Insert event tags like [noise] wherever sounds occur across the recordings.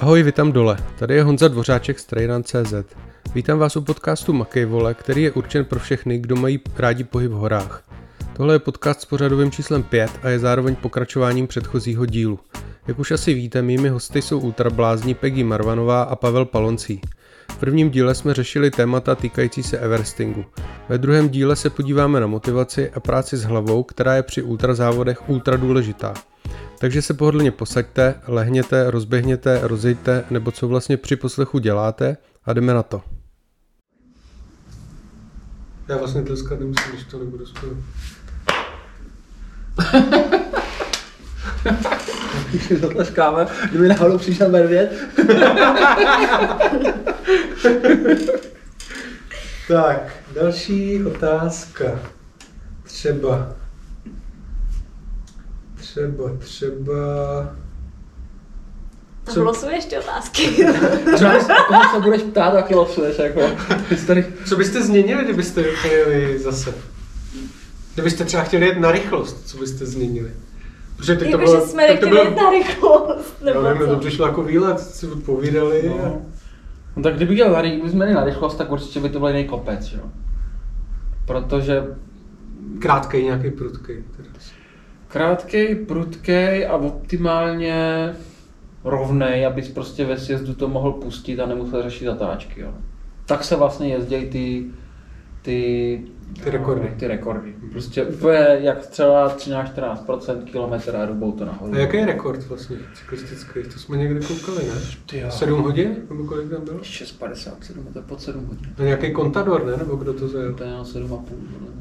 Ahoj, vítám dole. Tady je Honza Dvořáček z Trainan.cz. Vítám vás u podcastu Makej vole, který je určen pro všechny, kdo mají rádi pohyb v horách. Tohle je podcast s pořadovým číslem 5 a je zároveň pokračováním předchozího dílu. Jak už asi víte, mými hosty jsou ultrablázní Peggy Marvanová a Pavel Paloncí. V prvním díle jsme řešili témata týkající se Everestingu. Ve druhém díle se podíváme na motivaci a práci s hlavou, která je při ultrazávodech ultra důležitá. Takže se pohodlně posaďte, lehněte, rozběhněte, rozejte, nebo co vlastně při poslechu děláte a jdeme na to. Já vlastně tleskat nemusím, když to nebudu zpěvat. Když si zatleskáme, kdyby náhodou přišel medvěd. tak, další otázka. Třeba. Třeba, třeba... Co? Losuješ ještě otázky. [laughs] Třeba koho se budeš ptát, taky losuješ, jako. Tady... Co byste změnili, kdybyste jeli zase? Kdybyste třeba chtěli jet na rychlost, co byste změnili? Protože teď to bylo, že jsme nechtěli bylo, jet na rychlost, nebo Já nevím, to přišlo jako výlet, si povídali. No. A... no tak kdyby jel na, kdyby jsme na rychlost, tak určitě by to byl jiný kopec, jo. Protože... Krátkej, nějaký prudkej. Teda. Krátkej, prudkej a optimálně rovnej, abys prostě ve sjezdu to mohl pustit a nemusel řešit zatáčky. Jo. Tak se vlastně jezdí ty, ty, ty rekordy. Ty rekordy. Prostě úplně jak střela 13-14% kilometr a rubou to nahoru. A jaký je rekord vlastně cyklistický? To jsme někde koukali, ne? Ty 7 hodin? Nebo kolik tam bylo? 6,57, to je pod 7 hodin. A nějaký kontador, ne? Nebo kdo to zajel? To je na 7,5,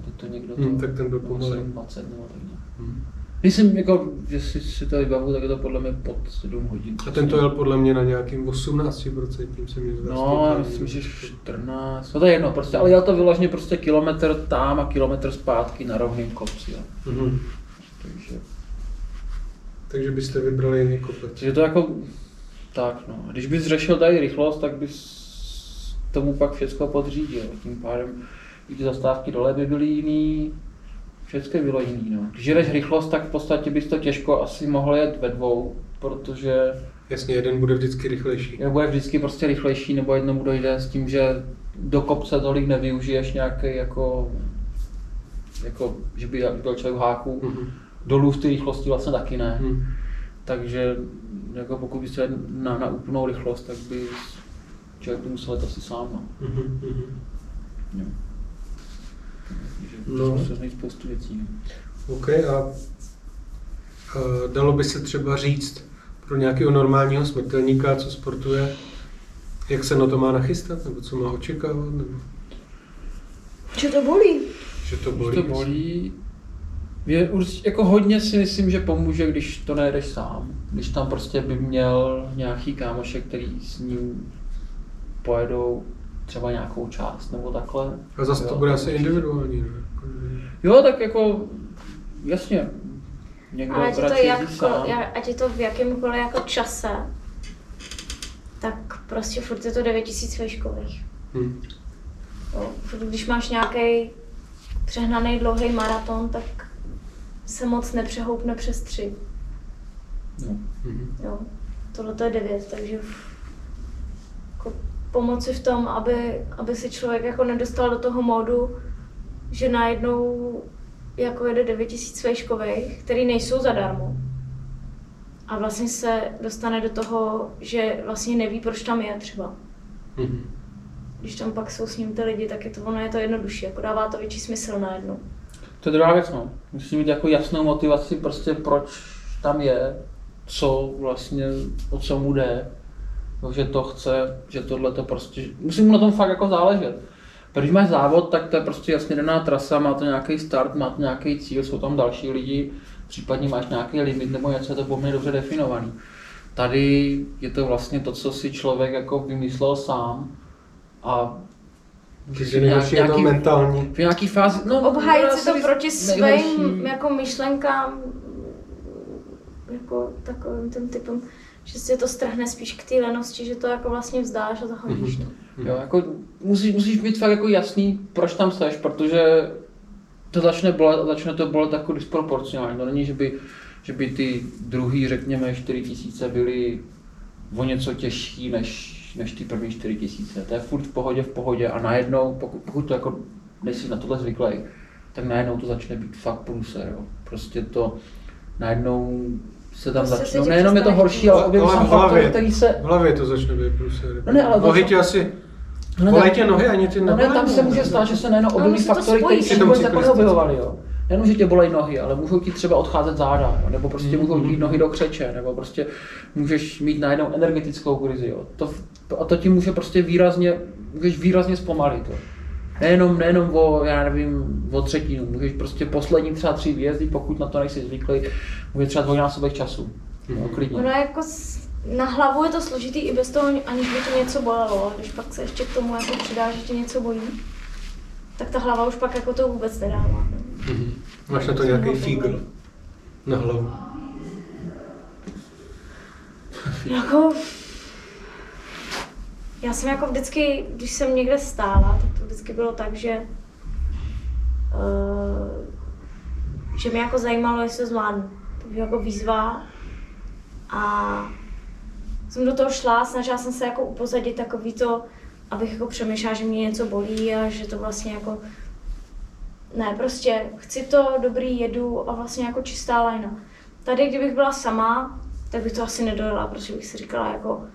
to, to někdo hmm, to... Hmm, tak ten byl pomalý. 20 nebo tak nějak. Hmm. Myslím, jako, že si, si to vybavu, tak je to podle mě pod 7 hodin. A ten to jel podle mě na nějakým 18%, tím se mi zdá. No, myslím, že 14, no to je jedno, prostě, ale jel to vyloženě prostě kilometr tam a kilometr zpátky na rovným kopci. Jo. Mm-hmm. Takže... Takže byste vybrali jiný kopec. Takže to jako, tak no, když bys řešil tady rychlost, tak bys tomu pak všechno podřídil. Tím pádem i ty zastávky dole by byly jiný, Všechno bylo jiný. No. Když jedeš rychlost, tak v podstatě bys to těžko asi mohl jet ve dvou, protože... Jasně, jeden bude vždycky rychlejší. Jeden bude vždycky prostě rychlejší, nebo jednomu dojde s tím, že do kopce tolik nevyužiješ nějaký jako, jako že by byl člověk v háku. Mm-hmm. Dolů v té rychlosti vlastně taky ne. Mm. Takže jako pokud bys jel na, na úplnou rychlost, tak by člověk to musel jet asi sám. No. Mm-hmm. Jo. No. Spoustu věcí. OK, a dalo by se třeba říct pro nějakého normálního smrtelníka, co sportuje, jak se na to má nachystat, nebo co má očekávat? Nebo... Že to bolí. Že to bolí. Že to bolí. Je, jako hodně si myslím, že pomůže, když to nejdeš sám. Když tam prostě by měl nějaký kámošek, který s ním pojedou třeba nějakou část nebo takhle. A zase to bude asi individuální, ne? Jo, tak jako, jasně, někdo ale ať je, to jak, sám. ať je to v jakémkoliv jako čase, tak prostě furt je to 9000 vejškových. Hmm. Jo, když máš nějaký přehnaný dlouhý maraton, tak se moc nepřehoupne přes tři. No. Hmm. Jo. Tohle to je devět, takže jako pomoci v tom, aby, aby si člověk jako nedostal do toho módu, že najednou jako jede 9000 vejškových, který nejsou zadarmo. A vlastně se dostane do toho, že vlastně neví, proč tam je třeba. Mm-hmm. Když tam pak jsou s ním ty lidi, tak je to, ono je to jednodušší, jako dává to větší smysl najednou. To je druhá věc, no. Musí mít jako jasnou motivaci, prostě proč tam je, co vlastně, o co mu jde, že to chce, že tohle to prostě, musí mu na tom fakt jako záležet. Když máš závod, tak to je prostě jasně daná trasa, má to nějaký start, má to nějaký cíl, jsou tam další lidi, případně máš nějaký limit nebo něco, je to poměrně dobře definovaný. Tady je to vlastně to, co si člověk jako vymyslel sám a takže nejhorší je to mentální. V nějaký fázi, no, Obhájit si to proti svým jako myšlenkám, jako takovým tím typem, že si to strhne spíš k té lenosti, že to jako vlastně vzdáš a zahodíš mm-hmm. to. Jo, jako musíš, musíš být fakt jako jasný, proč tam seš, protože to začne bolet a začne to bolet jako disproporcionálně. To není, že by, že by ty druhý, řekněme, 4 tisíce byly o něco těžší než, než ty první 4 tisíce. To je furt v pohodě, v pohodě a najednou, pokud, pokud to jako nejsi na tohle zvyklý, tak najednou to začne být fakt průser. Jo. Prostě to najednou se tam Prostě se začnou, ti nejenom je to horší, ale se v faktory, hlavě, který se... v hlavě to začne být průser. No ne, ale Nohy tě asi, No, tam- tě nohy ani ty No ne, tam se může stát, že se nejenom Ale objeví faktory, které se vůbec cyklistickém. neobjevovaly, jo. Nejenom, že tě bolej nohy, ale můžou ti třeba odcházet záda, jo. nebo prostě Mhm. můžou jít nohy do křeče, nebo prostě můžeš mít najednou energetickou krizi, jo. To, to, a to ti může prostě výrazně, můžeš výrazně zpomalit, jo. Nejenom, nejenom o, já nevím, o třetinu, můžeš prostě poslední třeba tři výjezdy, pokud na to nejsi zvyklý, může třeba dvojnásobek času, jo, klidně. Ono jako s- na hlavu je to složitý i bez toho, aniž by to něco bolelo. Když pak se ještě k tomu jako přidá, že tě něco bolí, tak ta hlava už pak jako to vůbec nedává. Mhm. Máš na to nějaký fígl na hlavu. Jako, já jsem jako vždycky, když jsem někde stála, tak to vždycky bylo tak, že, uh, že mě jako zajímalo, jestli to zvládnu. To byla jako výzva a jsem do toho šla, snažila jsem se jako upozadit takový to, abych jako přemýšlela, že mě něco bolí a že to vlastně jako ne, prostě chci to, dobrý, jedu a vlastně jako čistá lajna. Tady, kdybych byla sama, tak bych to asi nedojela, protože bych si říkala jako,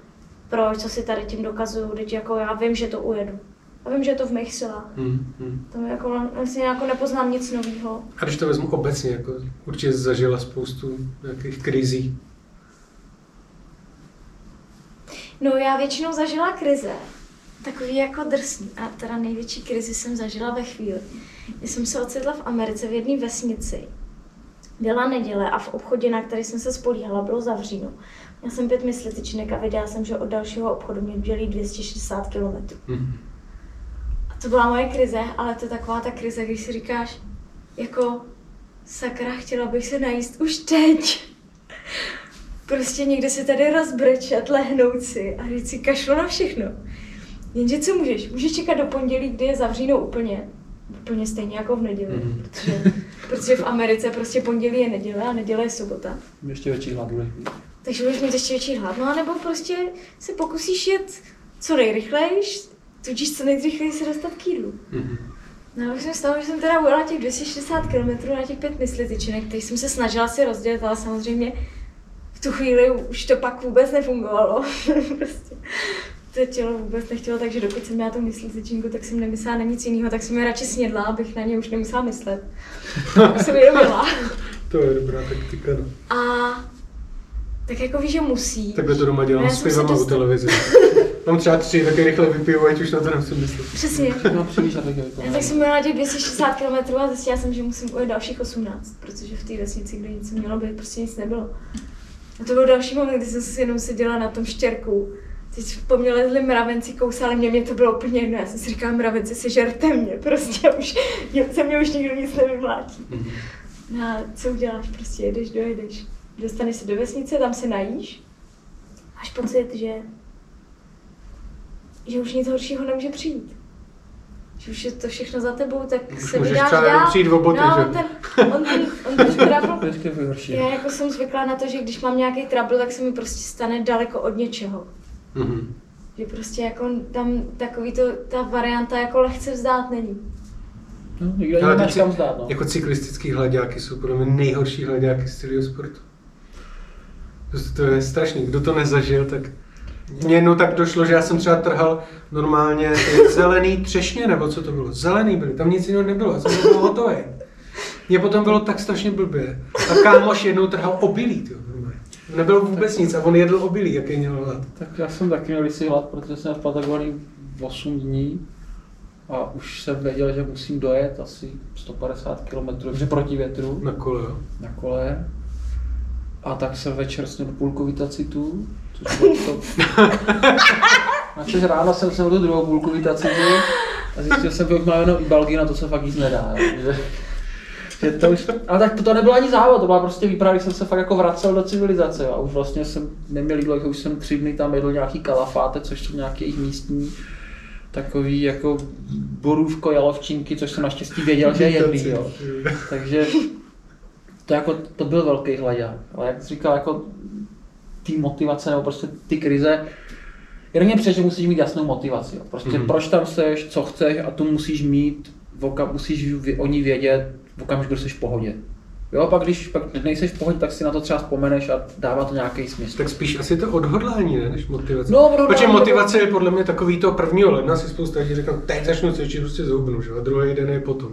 proč, co si tady tím dokazuju, teď jako já vím, že to ujedu. A vím, že je to v mých silách. Hmm, hmm. Tam jako vlastně jako nepoznám nic nového. A když to vezmu obecně, jako určitě zažila spoustu nějakých krizí. No já většinou zažila krize, takový jako drsný. A teda největší krizi jsem zažila ve chvíli, kdy jsem se ocitla v Americe v jedné vesnici. Byla neděle a v obchodě, na který jsem se spolíhala, bylo zavříno. Já jsem pět myslitičinek a viděla jsem, že od dalšího obchodu mě dělí 260 km. Hmm. A to byla moje krize, ale to je taková ta krize, když si říkáš, jako sakra, chtěla bych se najíst už teď. [laughs] Prostě někde se tady rozbrečet, lehnout si a říct si kašlo na všechno. Jenže co můžeš? Můžeš čekat do pondělí, kdy je zavříno úplně. Úplně stejně jako v neděli. Mhm. Protože, protože v Americe prostě pondělí je neděle a neděle je sobota. Ještě větší hlad budeš mít. Takže budeš mít ještě větší hlad. No nebo prostě se pokusíš jet co nejrychlejš, tudíž co nejrychleji se dostat k jídlu. Hmm. No, už jsem stalo, že jsem teda ujela těch 260 km na těch pět myslitičinek, který jsem se snažila si rozdělit, ale samozřejmě v tu chvíli už to pak vůbec nefungovalo. [laughs] prostě to tělo vůbec nechtělo, takže dokud jsem měla tu myslitičinku, tak jsem nemyslela na nic jiného, tak jsem je radši snědla, abych na ně už nemusela myslet. Tak jsem jela. To je dobrá taktika, no. A tak jako víš, že musí. Takhle to doma dělám Já s jsem se pivama u televize. [laughs] Mám třeba tři, tak je rychle vypiju, ať už na to nemusím myslet. Přesně. [laughs] No, příliš je Já tak jsem měla těch 260 km a zjistila jsem, že musím ujet dalších 18, protože v té vesnici, kde nic mělo být, prostě nic nebylo. A to byl další moment, kdy jsem si jenom seděla na tom štěrku. Teď po mně lezli mravenci, kousali mě, mě to bylo úplně jedno. Já jsem si říkala, mravenci, sežerte mě, prostě už, ze mě už nikdo nic nevymlátí. No a co uděláš, prostě jedeš, dojedeš. Dostaneš se do vesnice, tam se najíš, máš pocit, že, že už nic horšího nemůže přijít. Že už je to všechno za tebou, tak Už se můžeš vydáš dál. přijít o boty, no, že? on ten, on ten, on [laughs] ten trouble, já jako jsem zvyklá na to, že když mám nějaký trouble, tak se mi prostě stane daleko od něčeho. Mhm. Že prostě jako tam takový to, ta varianta jako lehce vzdát není. No, nikde Ale nemáš teď si- kam zdát, no. Jako cyklistický hladáky jsou podle mě nejhorší hladáky z celého sportu. To je strašný. Kdo to nezažil, tak... Mně jednou tak došlo, že já jsem třeba trhal normálně [laughs] zelený třešně, nebo co to bylo? Zelený byly, tam nic jiného nebylo, já jsem byl hotový. Mně potom bylo tak strašně blbě. A kámoš jednou trhal obilí, to normálně. Nebylo vůbec nic a on jedl obilí, jaký měl hlad. Tak já jsem taky měl si hlad, protože jsem v Patagonii 8 dní a už jsem věděl, že musím dojet asi 150 km že proti větru Na kole, jo. na kole. A tak jsem večer sněl půlku vitacitu, což bylo to... [laughs] Načež ráno jsem sněl tu druhou půlku vitacitu a zjistil jsem, že mám jenom ibalgy, na to se fakt jíst nedá. jo, Že, to už, ale tak to, to nebylo ani závod, to byla prostě výprava, když jsem se fakt jako vracel do civilizace jo, a už vlastně jsem neměl jídlo, jako už jsem tři dny tam jedl nějaký kalafáte, což jsou nějaké jejich místní takový jako borůvko jalovčinky, což jsem naštěstí věděl, že je jedlý, jo. Takže to, jako, to byl velký hladák. Ale jak jsi říkal, jako té motivace nebo prostě ty krize, mě přijde, že musíš mít jasnou motivaci. Jo. Prostě Mhm. mm-hmm. proč tam seš, co chceš a tu musíš mít, v oka, musíš o ní vědět v okamžiku, jsi v pohodě. Jo, pak když pak nejseš v pohodě, tak si na to třeba vzpomeneš a dává to nějaký smysl. Tak spíš asi to odhodlání, ne, než motivace. No, odhodlání, Protože nebo- motivace je podle mě takový to prvního ledna si spousta lidí říkám, teď začnu cvičit, prostě zhubnu, že? a druhý den je potom.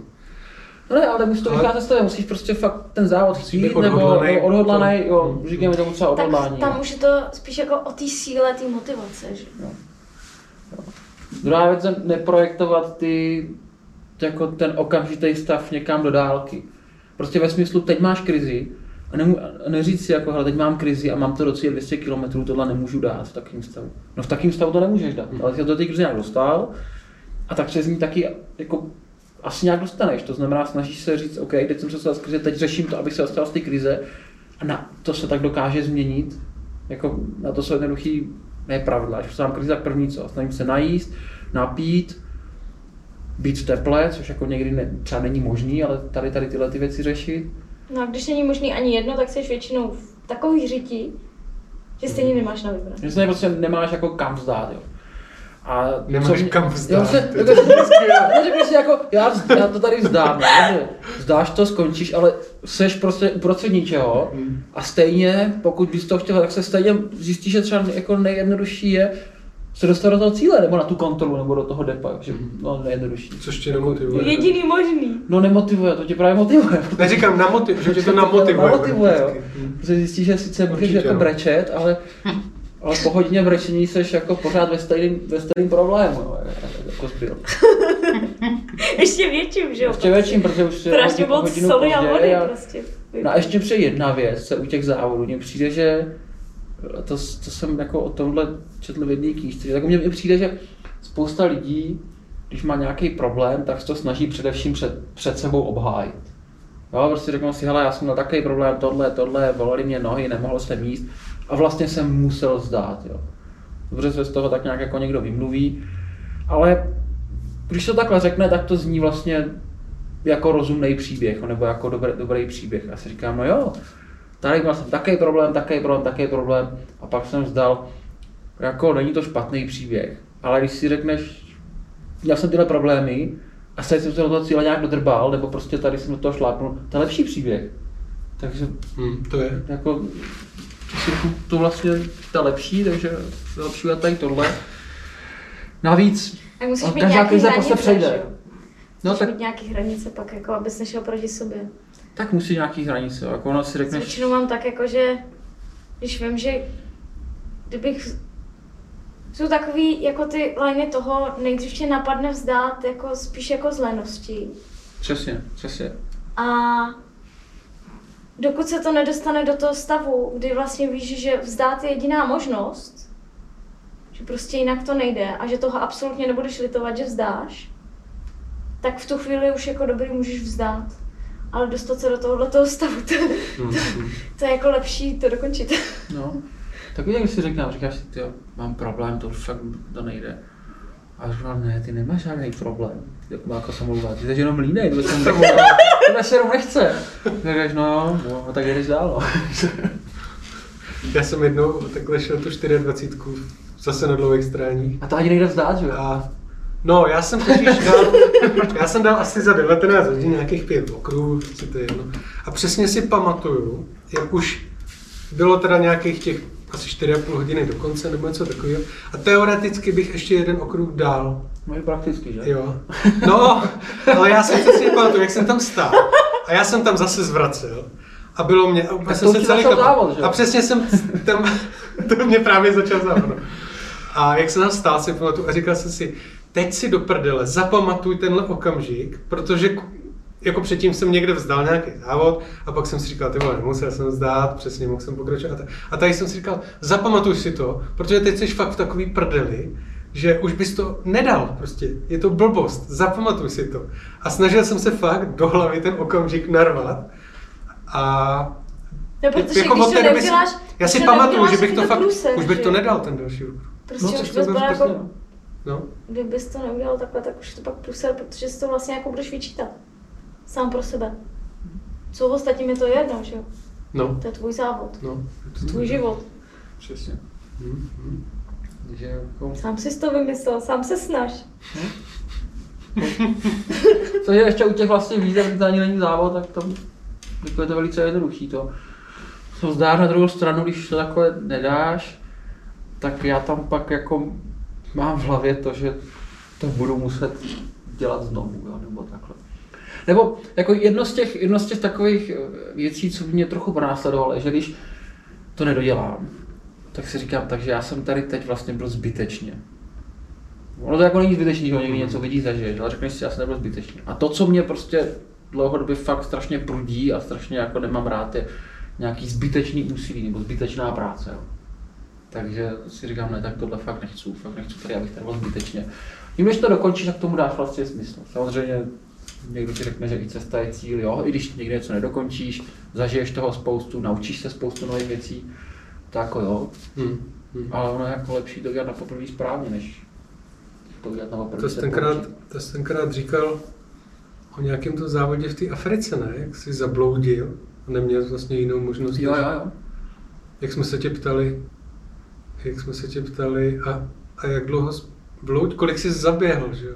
No ne, ale musíš to vycházet z toho, musíš prostě fakt ten závod chtít, nebo odhodlanej. nebo odhodlaný, jo, Hmm. říkáme tomu třeba odhodlání. Tak tam jo. už je to spíš jako o té síle, té motivace, že? Druhá věc je neprojektovat ty, jako ten okamžitý stav někam do dálky. Prostě ve smyslu, teď máš krizi a, nemu, a neříct si jako, hele, teď mám krizi a mám to do cíle 200 km, tohle nemůžu dát v takovém stavu. No v takovém stavu to nemůžeš dát, ale ty to do té krize nějak dostal a tak přes ní taky jako asi nějak dostaneš. To znamená, snažíš se říct, OK, teď jsem se dostal z krize, teď řeším to, abych se dostal z té krize a na to se tak dokáže změnit. Jako na to jsou jednoduchý ne pravidla. Až mám krizi, tak první co? Snažím se najíst, napít, být v teple, což jako někdy ne, třeba není možný, ale tady tady tyhle ty věci řešit. No a když není možný ani jedno, tak jsi většinou v takových řiti, že stejně nemáš na vybrání. Že se prostě nemáš jako kam vzdát, jo. A Nemáš mě- kam Jo, vzdát, se, to jako, si jako, já, já to tady vzdám, ne? Že Vzdáš to, skončíš, ale seš prostě uprostřed ničeho Hmm. a stejně, pokud bys to chtěl, tak se stejně zjistíš, že třeba jako nejjednodušší je se dostat do toho cíle, nebo na tu kontrolu, nebo do toho depa, že no nejjednodušší. Což tě nemotivuje. Jediný možný. No nemotivuje, to tě právě motivuje. Neříkám namotiv, že tě to To namotivuje. namotivuje, jo. Protože zjistíš, že sice můžeš jako no. brečet, ale, [laughs] ale po hodině brečení seš jako pořád ve stejným, ve stejným problému, jo, jako zbyl. [laughs] Ještě větším, že jo? Ještě větším, protože už je Strašně hodinu- moc soli a vody prostě. No a ještě přijde jedna věc, se u těch závodů, mně přijde, že to, to jsem jako o tomhle četl v jedné knížce, tak mně mně přijde, že spousta lidí, když má nějaký problém, tak se to snaží především před, před sebou obhájit. Jo, prostě řeknu si, hele, já jsem měl takový problém, tohle, tohle, bolely mě nohy, nemohl jsem jíst a vlastně jsem musel zdát, jo. Dobře se z toho tak nějak jako někdo vymluví, ale když to takhle řekne, tak to zní vlastně jako rozumný příběh, nebo jako dobrý, dobrý příběh. Já si říkám, no jo, tady měl jsem takový problém, takový problém, takový problém a pak jsem vzdal, jako není to špatný příběh, ale když si řekneš, měl jsem tyhle problémy a teď jsem se do toho cíle nějak dodrbal, nebo prostě tady jsem do toho šlápnul, to je lepší příběh. Takže Hm, to je. jako si řeknu, to vlastně ta lepší, takže je lepší tady tohle. Navíc, musíš No, mít každá nějaký krize hranice, prostě přejde. no Musíš tak, mít nějaký hranice pak, jako abys nešel proti sobě. tak musí nějaký hranice, jako ono si řekneš, Většinou mám tak jako, že když vím, že kdybych jsou takový jako ty liny toho, nejdřív tě napadne vzdát jako spíš jako z lenosti. přesně, přesně. A dokud se to nedostane do toho stavu, kdy vlastně víš, že vzdát je jediná možnost, že prostě jinak to nejde a že toho absolutně nebudeš litovat, že vzdáš, tak v tu chvíli už jako dobrý můžeš vzdát. Ale dostat se do tohohle toho stavu, to, Hm, hm. to je jako lepší to dokončit. No, tak jak si říkám, říkáš si, ty mám problém, to už fakt to nejde. A říkám, ne, ty nemáš žádný problém. Jako samoluva, ty jsi jenom línej, to jsem to se [laughs] jenom nechce. Říkáš, no no, no tak jdeš dál, no. [laughs] Já jsem jednou takhle šel tu 24 zase na dlouhých stráních. A to ani nejde vzdát, že jo? A no, já jsem totiž dal, [laughs] já jsem dal asi za 19 hodin nějakých pět okruhů, co to je jedno. A přesně si pamatuju, jak už bylo teda nějakých těch asi 4,5 hodiny do konce nebo něco takového. A teoreticky bych ještě jeden okruh dal. No je prakticky, že? Jo. No, ale já jsem přesně pamatuju, jak jsem tam stál. A já jsem tam zase zvracel. A bylo mě, a úplně jsem to se celý závod, že? A přesně jsem tam, to mě právě začal závod. no. A jak jsem tam stál, si pamatuju a říkal jsem si, teď si do prdele, zapamatuj tenhle okamžik, protože jako předtím jsem někde vzdal nějaký závod a pak jsem si říkal, ty vole, nemusel jsem vzdát, přesně mohl jsem pokračovat. A tady jsem si říkal, zapamatuj si to, protože teď jsi fakt v takový prdeli, že už bys to nedal, prostě, je to blbost, zapamatuj si to. A snažil jsem se fakt do hlavy ten okamžik narvat a No, protože jako když to doby si- neuděláš, já si pamatuju, neuděláš, že bych to fakt, průser, už bych že to nedal ten další rok. Prostě No, už bys byl jako, No, kdybys to neudělal takhle, tak už to pak průser, protože si to vlastně jako budeš vyčítat. Sám pro sebe. Co ostatním je to jedno, že jo? no, To je tvůj závod, no. to je tvůj život. Přesně. Hmm. Takže jako... Sám si to vymyslel, sám se snaž. [laughs] To je ještě u těch vlastně výzev, kdy to ani není závod, tak tam jako je to velice jednoduchý. To se zdá na druhou stranu, když to takhle nedáš, tak já tam pak jako mám v hlavě to, že to budu muset dělat znovu, jo, nebo takhle. Nebo jako jedno z těch, jedno z těch takových eh, věcí, co mě trochu pronásledovalo, je, že když to nedodělám, tak si říkám, takže já jsem tady teď vlastně byl zbytečně. Ono to jako není zbytečný, že někdy něco vidíš, zažiješ, ale řekneš si, já jsem nebyl zbytečný. A to, co mě prostě dlouhodobě fakt strašně prudí a strašně jako nemám rád, je nějaký zbytečný úsilí nebo zbytečná práce. Jo. Takže si říkám, ne, tak tohle fakt nechci, fakt nechci tady, abych tady byl zbytečně. Tím, než to dokončíš, tak tomu dáš vlastně smysl. Samozřejmě někdo ti řekne, že i cesta je cíl, jo, i když někde něco nedokončíš, zažiješ toho spoustu, naučíš se spoustu nových věcí, tak jo, Hmm. Hmm. ale ono je jako lepší to dělat na poprvé správně, než to udělat na poprvé. To jsi tenkrát, to jsi tenkrát říkal o nějakém tom závodě v té Africe, ne? Jak jsi zabloudil a neměl vlastně jinou možnost. Jo, jo, jo. Jak jsme se tě ptali, jak jsme se tě ptali a, a jak dlouho bloud, kolik jsi zaběhl, že jo?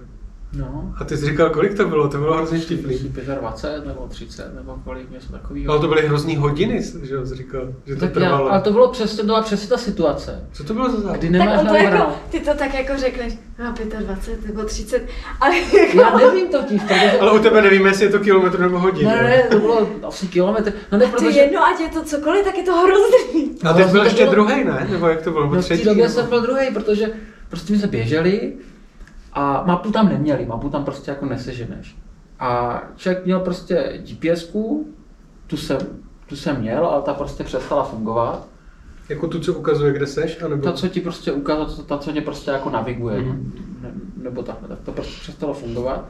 No, A ty jsi říkal, kolik to bylo, to bylo hrozně vtipný. 25 nebo 30 nebo kolik, něco takového. Ale to byly hrozný hodiny, že jo, jsi říkal, že to tak já, trvalo. ale to bylo přesně, to byla přesně ta situace, Co to bylo za závod? kdy Tak on to jako, ty to tak jako řekneš, no 25 nebo 30, ale jako, Já nevím totiž, protože... Ale u tebe nevíme, jestli je to kilometr nebo hodin. Ne, ne, to bylo asi kilometr. No ne, to protože... jedno, ať je to cokoliv, tak je to hrozný. A teď byl to ještě bylo- druhý, ne? Nebo jak to bylo? No v té třetí? době nebo- jsem byl druhý, protože prostě my jsme běželi a mapu tam neměli, mapu tam prostě jako neseženeš. A člověk měl prostě GPSku, tu jsem, tu jsem měl, ale ta prostě přestala fungovat. Jako tu, co ukazuje, kde seš? Anebo... Ta, co ti prostě ukázala, ta, ta, co tě prostě jako naviguje, Mhm. ne, nebo takhle, tak to prostě přestalo fungovat.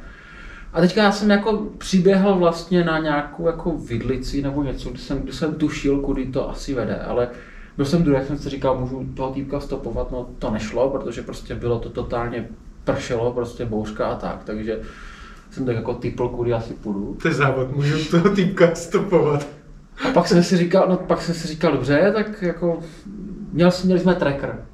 A teďka já jsem jako přiběhl vlastně na nějakou jako vidlici nebo něco, kdy jsem, kdy jsem tušil, kudy to asi vede, ale byl jsem druhý, jak jsem si říkal, můžu toho týpka stopovat, no to nešlo, protože prostě bylo to totálně pršelo, prostě bouřka a tak, takže jsem tak jako typl, kudy asi půjdu. To je závod, můžu toho týpka stopovat. A pak jsem si říkal, no pak jsem si říkal, dobře, tak jako měl, jsme- měli jsme tracker,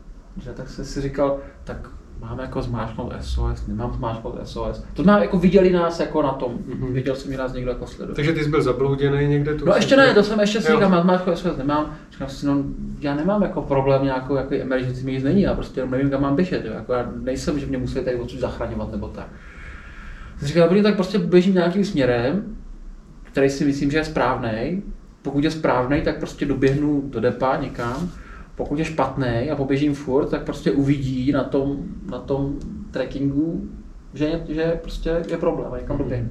že, tak jsem si říkal, tak máme jako zmáčknout SOS, nemám zmáčknout SOS. To znamená, jako viděli nás jako na tom, Mhm. viděl jsem, že nás někdo jako sleduje. Takže ty jsi byl zablouděný někde tu? No ještě ne, to jsem ještě si říkal, mám zmáčknout SOS, nemám. Říkám si, no já nemám jako problém nějakou jako emergency mi nic není, já prostě nevím, kam mám běžet, jo. Jako já nejsem, že mě musí tady odsud zachraňovat nebo tak. Jsem říkal, dobrý, tak prostě běžím nějakým směrem, který si myslím, že je správný. Pokud je správný, tak prostě doběhnu do depa někam. Pokud je špatný a poběžím furt, tak prostě uvidí na tom, na tom trackingu, že, že prostě je problém a někam Mhm. doběhnu.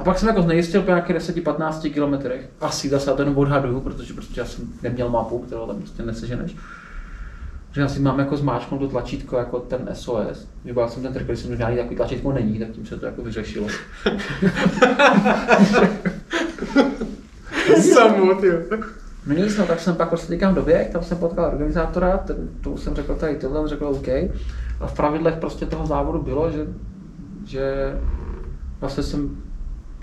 A pak jsem jako znejistil po nějakých 10-15 kilometrech, asi zase já ten odhaduju, protože prostě já jsem neměl mapu, kterou tam prostě neseženeš. Že já si mám jako zmáčknout to tlačítko jako ten SOS. Vybral jsem ten trh, když jsem že žádný takový tlačítko není, tak tím se to jako vyřešilo. [laughs] Samot, jo. Nic, no, tak jsem pak prostě někam doběh, tam jsem potkal organizátora, ten, tomu jsem řekl tady tohle, on řekl OK. A v pravidlech prostě toho závodu bylo, že, že vlastně jsem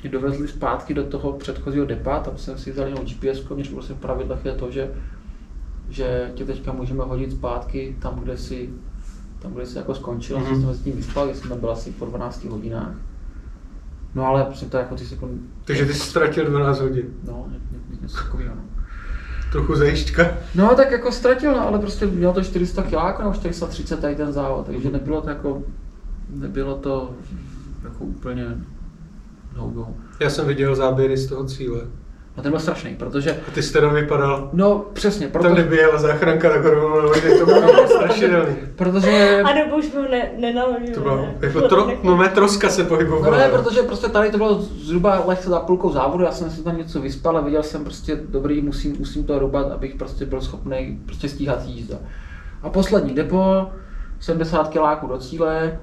mě dovezli zpátky do toho předchozího depa, tam jsem si vzal jenom GPS, mě prostě v pravidlech je to, že, že tě teďka můžeme hodit zpátky tam, kde si, tam, kde jsi jako skončil, mm-hmm. Mhm. jsem se s tím vyspal, když jsem tam byl asi po 12 hodinách. No ale prostě to jako ty sekund, Takže ty jsi ztratil 12 hodin. no, ně- ně- něco takového. No. Trochu zajišťka. No tak jako ztratil, no, ale prostě měl to 400 kiláků nebo 430 tady ten závod, takže nebylo to jako, nebylo to jako úplně no go. Já jsem viděl záběry z toho cíle. A ten byl strašný, protože, A ty jsi teda vypadal, no přesně, tam protože, kdyby jela záchranka, tak rovnou lidi, to bylo [laughs] strašidelný. protože, A nebo už ho ne, nenaložil. To bylo, ne? jako tro, no mé troska se no pohybovala. ne, protože prostě tady to bylo zhruba lehce za půlkou závodu, já jsem si tam něco vyspal a viděl jsem prostě dobrý, musím, musím to rubat, abych prostě byl schopný prostě stíhat jízda. A poslední depo, 70 kiláků do cíle,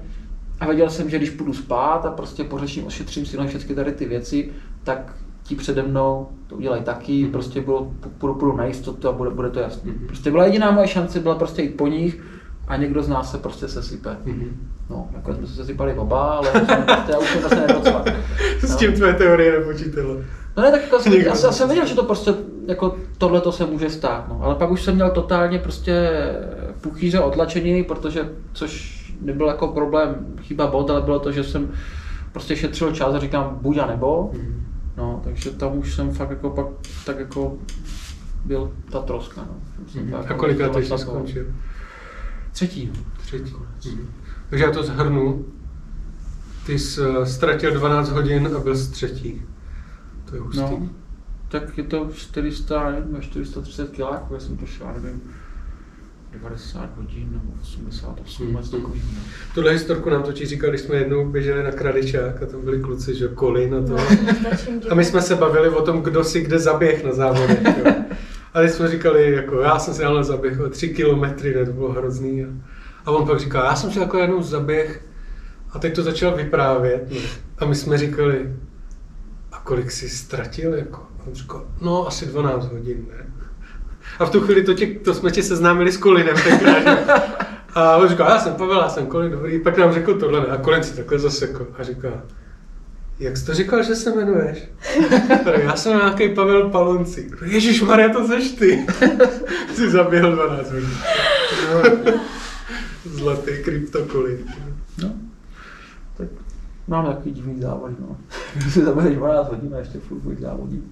a věděl jsem, že když půjdu spát a prostě pořeším, ošetřím si na všechny tady ty věci, tak ti přede mnou to udělají taky, Mhm. prostě bylo, půjdu, půjdu na jistotu a bude, bude to jasné. Mhm. Prostě byla jediná moje šance, byla prostě jít po nich a někdo z nás se prostě sesype. Mhm. No, jako jsme se sesypali oba, ale prostě, já už jsem prostě nepocoval. [laughs] S tím tvé teorie nepočítala. No ne, tak jako já, jsem- já jsem věděl, že to prostě jako tohle to se může stát, no. ale pak už jsem měl totálně prostě puchýře otlačený, protože, což nebyl jako problém chyba bod, ale bylo to, že jsem prostě šetřil čas a říkám buď a nebo, mm. No, takže tam už jsem fakt jako pak tak jako byl ta troska, no. Mm. A kolikrát jsi skončil? Třetí. Třetí. Mm. Takže já to zhrnu. Ty jsi eh, ztratil 12 hodin a byl z třetí. To je hustý. No, tak je to 400, nevím, 430 kg, já jsem to šel, nevím, 90 hodin nebo 88, hmm. takový. Tuhle historku nám totiž říkal, když jsme jednou běželi na Kradičák a tam byli kluci, že Kolin a to. No, a my jsme se bavili o tom, kdo si kde zaběh na závodech. A když jsme říkali, jako já jsem si ale zaběh o tři kilometry, ne, to bylo hrozný. A, a on pak říkal, já jsem si jako jednou zaběh a teď to začal vyprávět. No. A my jsme říkali, a kolik jsi ztratil? Jako? A on říkal, no asi 12 hodin, ne? A v tu chvíli to, tě, to jsme tě seznámili s Kolinem A on říkal, já jsem Pavel, já jsem Kolin, dobrý. Pak nám řekl tohle? A Kolin si takhle zasekl a říká, jak jsi to říkal, že se jmenuješ? já jsem nějaký Pavel Palonci. Ježíš Maria, to seš ty. [laughs] Jsi zaběhl 12 hodin. Zlatý kryptokolin. No. Tak mám takový divný závod, no. si zaběhneš 12 hodin a ještě furt závodit.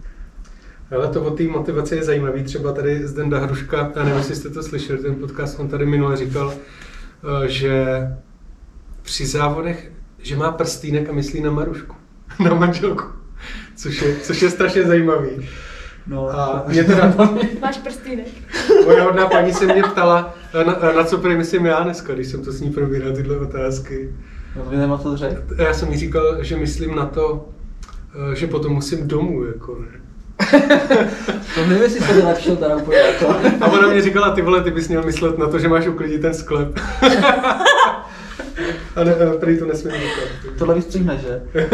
Ale to o té motivaci je zajímavý. Třeba tady Zdenda Hruška, já nevím, jestli jste to slyšeli, ten podcast, on tady minule říkal, eh, že při závodech, že má prstýnek a myslí na Marušku, [laughs] na manželku, což je, což je strašně zajímavý. No, a mě teda... [laughs] Máš prstýnek. Moje hodná paní se mě ptala, na, na co prý myslím já dneska, když jsem to s ní probíral, tyhle otázky. No, to nemá co řekl. Já jsem jí říkal, že myslím na to, eh, že potom musím domů, jako ne. [laughs] to nevím, jestli se vylepšil teda úplně jako. A ona mě říkala, ty vole, ty bys měl myslet na to, že máš uklidit ten sklep. [laughs] A ne, prý to nesmím říkat. Tohle vystřihne, že? [laughs]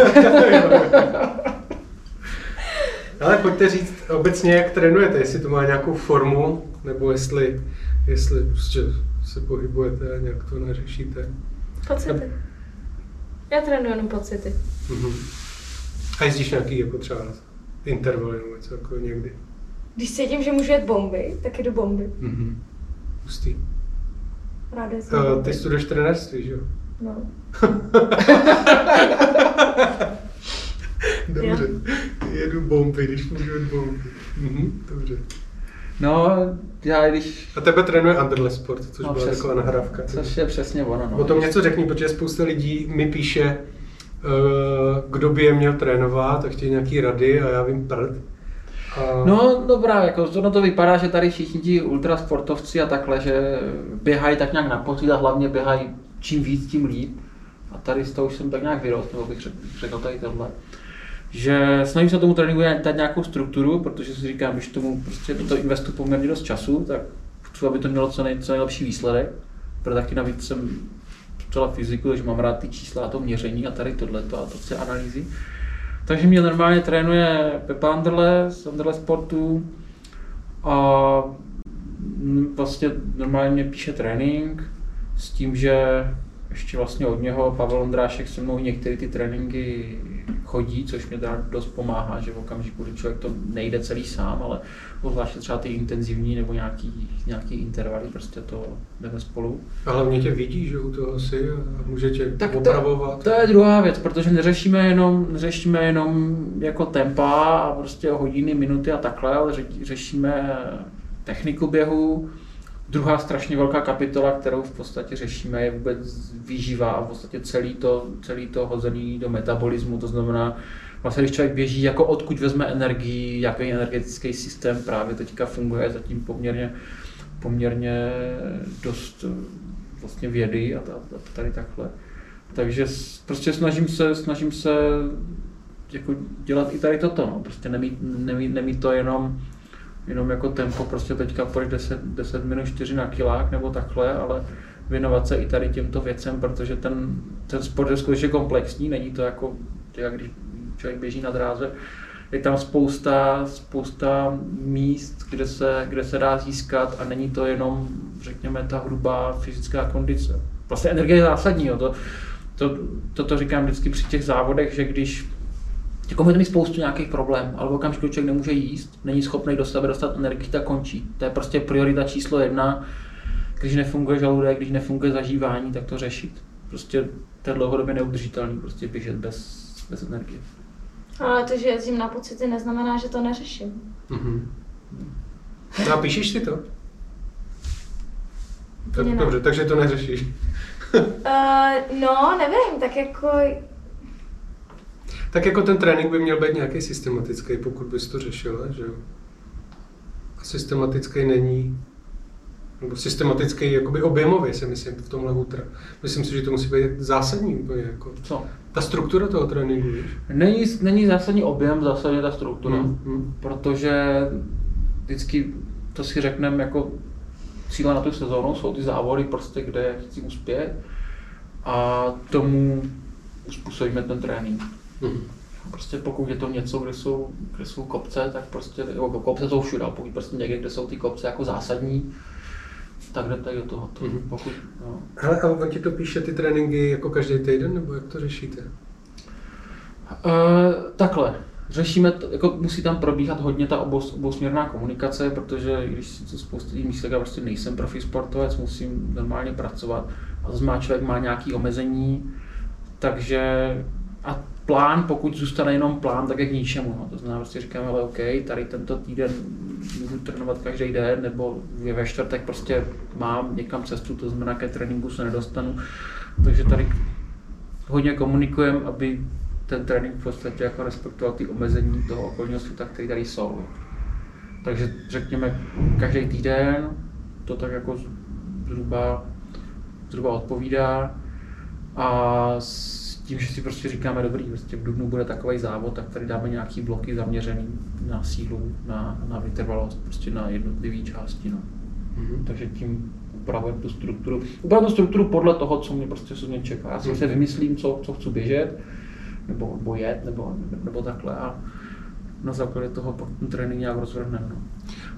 Ale pojďte říct obecně, jak trénujete, jestli to má nějakou formu, nebo jestli, jestli prostě se pohybujete a nějak to neřešíte. Pocity. Já trénuji jenom pocity. Uh-huh. A jezdíš nějaký jako třeba intervaly nebo něco jako někdy? Když cítím, že můžu jet bomby, tak jdu bomby. Mm-hmm. Hustý. Ráda uh, ty studuješ trenérství, že jo? No. [laughs] dobře. Jedu bomby, když můžu jet bomby. Mhm, dobře. No, já když... A tebe trénuje Underle Sport, což no, byla přesně, taková nahrávka. Což je přesně ono. No. O tom něco řekni, protože spousta lidí mi píše, Eh, kdo by je měl trénovat, tak chtějí nějaký rady a já vím prd. A... No dobrá, jako to, no to vypadá, že tady všichni ti ultrasportovci a takhle, že běhají tak nějak na pocit a hlavně běhají čím víc, tím líp. A tady z toho už jsem tak nějak vyrost, nebo bych řekl, řekl tady tohle. Že snažím se tomu tréninku dát nějakou strukturu, protože si říkám, když tomu prostě do toho investu poměrně dost času, tak chci, aby to mělo co, nej, co nejlepší výsledek. Proto taky navíc jsem třeba fyziku, takže mám rád ty čísla a to měření a tady tohleto a to chce analýzy. Takže mě normálně trénuje Pepa Anderle z Anderle Sportu a vlastně normálně mě píše trénink s tím, že ještě vlastně od něho Pavel Ondrášek se mnou některé ty tréninky chodí, což mě dost pomáhá, že v okamžiku, kdy člověk to nejde celý sám, ale zvláště třeba ty intenzivní nebo nějaký, nějaký intervaly, prostě to jdeme spolu. A hlavně tě vidí, že u toho si a může tě tak opravovat. To, to, je druhá věc, protože neřešíme jenom, neřešíme jenom jako tempa a prostě hodiny, minuty a takhle, ale řešíme techniku běhu, Druhá strašně velká kapitola, kterou v podstatě řešíme, je vůbec výživa a v podstatě celý to, celý to hozený do metabolismu, to znamená, vlastně když člověk běží, jako odkud vezme energii, jaký energetický systém právě teďka funguje, zatím poměrně, poměrně dost vlastně vědy a tady takhle. Takže prostě snažím se, snažím se jako dělat i tady toto, no. prostě nemít, nemít, nemít to jenom jenom jako tempo, prostě teďka půjdeš 10, 10 minut 4 na kilák nebo takhle, ale věnovat se i tady těmto věcem, protože ten, ten sport je skutečně komplexní, není to jako, jak když člověk běží na dráze, je tam spousta, spousta míst, kde se, kde se dá získat a není to jenom, řekněme, ta hrubá fyzická kondice. Vlastně energie je zásadní, jo. To, to, to, to říkám vždycky při těch závodech, že když jako může mít spoustu nějakých problémů, ale v okamžiku člověk nemůže jíst, není schopný do sebe dostat energii, tak končí. To je prostě priorita číslo jedna. Když nefunguje žaludek, když nefunguje zažívání, tak to řešit. Prostě to je dlouhodobě neudržitelný, prostě běžet bez, bez energie. Ale to, že jezdím na pocity, neznamená, že to neřeším. Mhm. No [laughs] a píšeš si to? Tak, dobře, takže to neřešíš. Uh, [laughs] no, nevím, tak jako Tak jako ten trénink by měl být nějaký systematický, pokud bys to řešila, že jo? A systematický není, nebo systematický jakoby objemově si myslím v tomhle ultra. Myslím si, že to musí být zásadní úplně jako. Co? Ta struktura toho tréninku, víš? Není, není zásadní objem, zásadně ta struktura. Hmm, hmm. Protože vždycky to si řekneme jako cíle na tu sezónu, jsou ty závody prostě, kde chci uspět a tomu uspůsobíme ten trénink. Mhm. Prostě pokud je to něco, kde jsou, kde jsou kopce, tak prostě, jako kopce jsou všude, ale pokud prostě někde, kde jsou ty kopce jako zásadní, tak jdete do toho. Mhm. Pokud, no. Hele, a on ti to píše ty tréninky jako každý týden, nebo jak to řešíte? Uh, takhle. Řešíme to, jako musí tam probíhat hodně ta obous, obousměrná komunikace, protože když si to spoustu lidí myslí, já prostě nejsem profi sportovec, musím normálně pracovat a zase má člověk má nějaké omezení, takže a plán, pokud zůstane jenom plán, tak je k ničemu. No. To znamená, prostě říkáme, ale OK, tady tento týden můžu trénovat každý den, nebo je ve čtvrtek prostě mám někam cestu, to znamená, ke tréninku se nedostanu. Takže tady hodně komunikujeme, aby ten trénink v podstatě jako respektoval ty omezení toho okolního světa, které tady jsou. Takže řekněme každý týden to tak jako zhruba, zhruba odpovídá a s tím, že si prostě říkáme, dobrý, prostě v Dubnu bude takový závod, tak tady dáme nějaký bloky zaměřený na sílu, na, na vytrvalost, prostě na jednotlivé části. No. Mhm. Takže tím upravujeme tu strukturu. Upravujeme tu strukturu podle toho, co mě prostě se mě čeká. Já si se vymyslím, co, co chci běžet, nebo, nebo jet, nebo, nebo takhle a na základě toho pak ten trénink nějak rozvrhneme. No.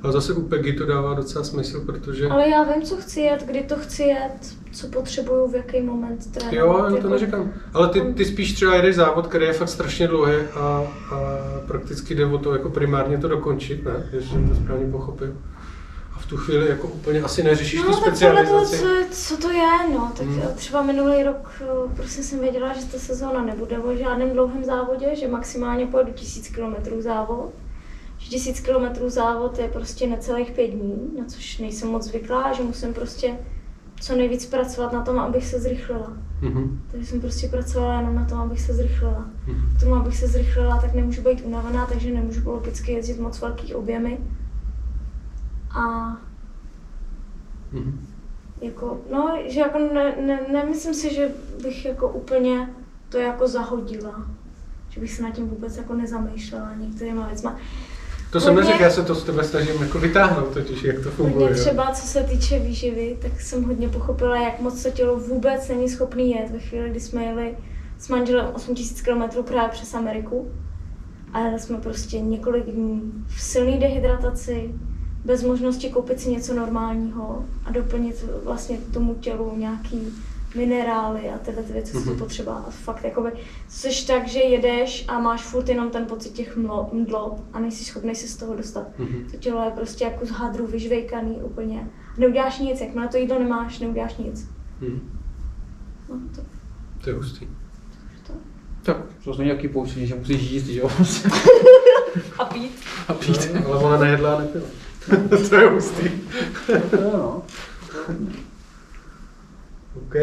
Ale zase u Peggy to dává docela smysl, protože... Ale já vím, co chci jet, kdy to chci jet, co potřebuju, v jaký moment trénovat. Jo, já to jako- neříkám. Ale ty, ty spíš třeba jedeš závod, který je fakt strašně dlouhý a, a prakticky jde o to jako primárně to dokončit, ne? Jestli jsem to správně pochopil. A v tu chvíli jako úplně asi neřešíš No, tu tak podle toho, specializaci. co, co to je, no. Tak Hmm. třeba minulý rok eh, prostě jsem věděla, že ta sezóna nebude o žádném dlouhém závodě, že maximálně pojedu tisíc kilometrů závod. Že tisíc kilometrů závod je prostě necelých pět dní, na což nejsem moc zvyklá, že musím prostě co nejvíc pracovat na tom, abych se zrychlila. Mhm. Takže jsem prostě pracovala jenom na tom, abych se zrychlila. Mhm. K tomu, abych se zrychlila, tak nemůžu být unavená, takže nemůžu logicky jezdit moc velký objemy. A Mhm. jako, no, že jako ne, ne, nemyslím si, že bych jako úplně to jako zahodila. Že bych se nad tím vůbec jako nezamýšlela některýma věcma. To jsem neřekl, já se to z tebe snažím jako vytáhnout totiž, jak to funguje. Hodně třeba, co se týče výživy, tak jsem hodně pochopila, jak moc to tělo vůbec není schopný jet. Ve chvíli, kdy jsme jeli s manželem 8000 km právě přes Ameriku a jeli jsme prostě několik dní v silné dehydrataci, bez možnosti koupit si něco normálního a doplnit vlastně tomu tělu nějaký minerály a tyhle ty věci, co Mhm. to potřeba. A fakt jakoby, což tak, že jedeš a máš furt jenom ten pocit těch mlo- mdlob a nejsi schopný se z toho dostat. Mhm. To tělo je prostě jako z hadru vyžvejkaný úplně. Neuděláš nic, jakmile to jídlo nemáš, neuděláš nic. Mhm. No, to, To je hustý. to. Tak, to není nějaký poučení, že musíš jíst, že jo? [laughs] A pít. A pít. No, ale ona nejedla a nepila. [laughs] to je hustý. Jo, no. OK.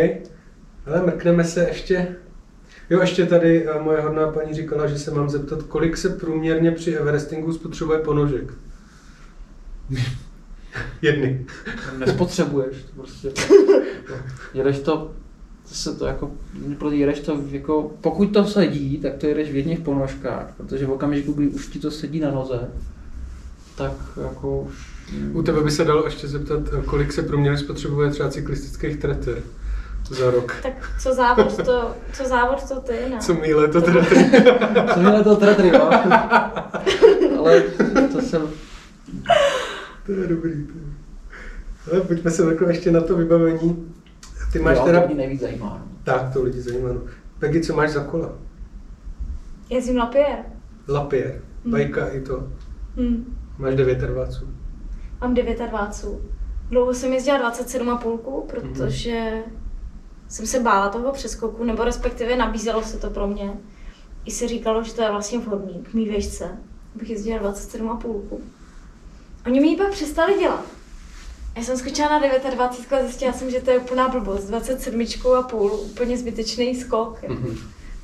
Ale mrkneme se ještě. Jo, ještě tady eh, moje hodná paní říkala, že se mám zeptat, kolik se průměrně při Everestingu spotřebuje ponožek. [laughs] Jedny. Nespotřebuješ, to prostě. Jedeš to, zase to jako, jedeš to jako, pokud to sedí, tak to jedeš v jedných ponožkách, protože v okamžiku, kdy už ti to sedí na noze, tak jako už... U tebe by se dalo ještě zeptat, eh, kolik se průměrně spotřebuje třeba cyklistických treter za rok. Tak co závod to, co závod to ty, ne? Co míle to teda Co mělo to teda jo? Ale to jsem... To je dobrý. To je. Ale pojďme se takhle ještě na to vybavení. Ty máš jo, teda... to mě nejvíc zajímá. no. Tak, to lidi zajímá. No. Peggy, co máš za kola? Jezdím na Pierre. Lapierre, bajka i to. Hmm. Máš 29. Mám 29. Dlouho jsem jezdila 27,5, protože jsem se bála toho přeskoku, nebo respektive nabízelo se to pro mě. I se říkalo, že to je vlastně vhodný k mý výšce, abych jezdila 27,5. Oni mi ji pak přestali dělat. Já jsem skočila na 29 a zjistila jsem, že to je úplná blbost. 27 a půl, úplně zbytečný skok. Mhm.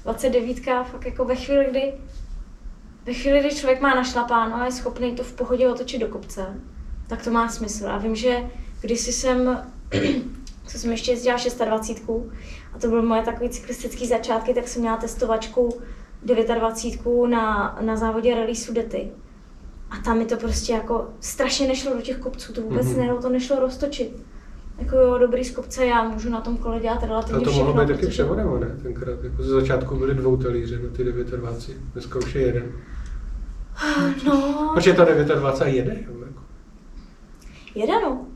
29 fakt jako ve chvíli, kdy ve chvíli, kdy člověk má našlapáno a je schopný to v pohodě otočit do kopce, tak to má smysl. A vím, že když jsem, co jsem ještě jezdila 26 a to byly moje takové cyklistické začátky, tak jsem měla testovačku 29 na, na závodě Rally Sudety. A tam mi to prostě jako strašně nešlo do těch kopců, to vůbec Mhm. mm-hmm. nešlo, to nešlo roztočit. Jako jo, dobrý z kopce, já můžu na tom kole dělat A relativně to všechno. mohlo být taky převodem, ne? Tenkrát. Jako ze začátku byly dvou talíře na ty 29. Dneska už je jeden. No, Protože ta 29 jede, jo? Jako. jede no.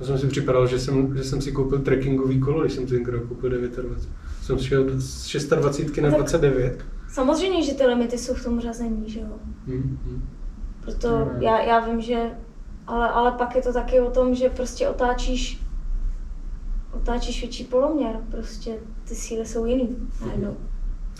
Já jsem si připadal, že jsem, že jsem si koupil trekkingový kolo, když jsem tenkrát koupil 29. Jsem šel z 26 na Tak- 29. Samozřejmě, že ty limity jsou v tom řazení, že jo. Hmm, hmm. Proto Mhm. já, já vím, že, ale, ale pak je to taky o tom, že prostě otáčíš, otáčíš větší poloměr, prostě ty síly jsou jiný najednou.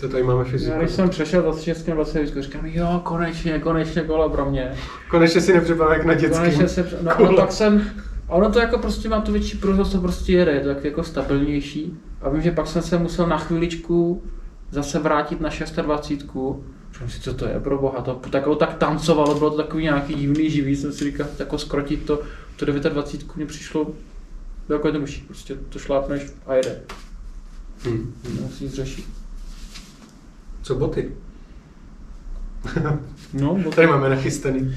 To tady máme fyziku. Já když jsem přešel 26 na 29, říkám, jo, konečně, konečně kolo pro mě. Konečně si nepřipadal jak na dětským. Konečně se, no, no, tak jsem, a ono to jako prostě má tu větší pružnost, to prostě jede, je to tak jako stabilnější. A vím, že pak jsem se musel na chviličku zase vrátit na 26. Říkám si, co to je, pro boha, to tak, tak tancovalo, bylo to takový nějaký divný živý, jsem si říkal, jako skrotit to, to 29 mě přišlo jako jednodušší, prostě to šlápneš a jede, Hmm. nemusíš nic řešit. Co boty? [laughs] No, bo Tady máme nachystaný.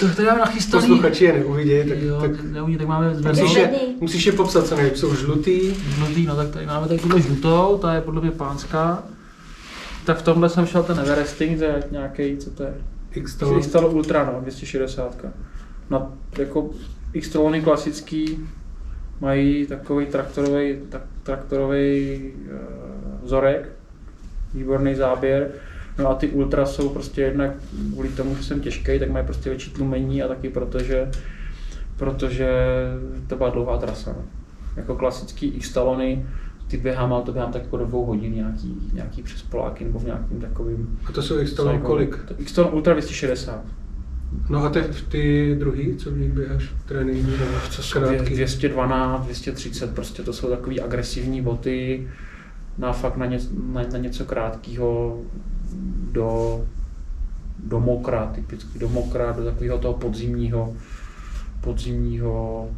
to tady máme nachystaný. Posluchači je neuvidějí, tak, Jo, tak neuvidí, tak máme musíš, zvednout. je, Zvedni. musíš je popsat co nejvíc. Jsou žlutý, Žlutý, no tak tady máme tady tuhle žlutou, ta je podle mě pánská. Tak v tomhle jsem šel ten Everesting, to je nějaký, co to je? X To to, je stalo Ultra, no, 260. No, jako x klasický mají takový traktorový, tak, traktorový uh, vzorek, výborný záběr. No a ty ultra jsou prostě jednak kvůli tomu, že jsem těžký, tak mají prostě větší tlumení a taky protože, protože to byla dlouhá trasa. No. Jako klasický X talony, ty běhám, ale to běhám tak jako do dvou hodin nějaký, nějaký přes Poláky nebo v nějakým takovým... a to jsou X kolik? X Ultra 260. No a ty, ty druhý, co v nich běháš v tréninku? nebo Co jsou krátký? 212, 230, prostě to jsou takový agresivní boty na fakt na, ně, na, na něco krátkého do, do mokra, typicky do mokra, do takového toho podzimního, podzimního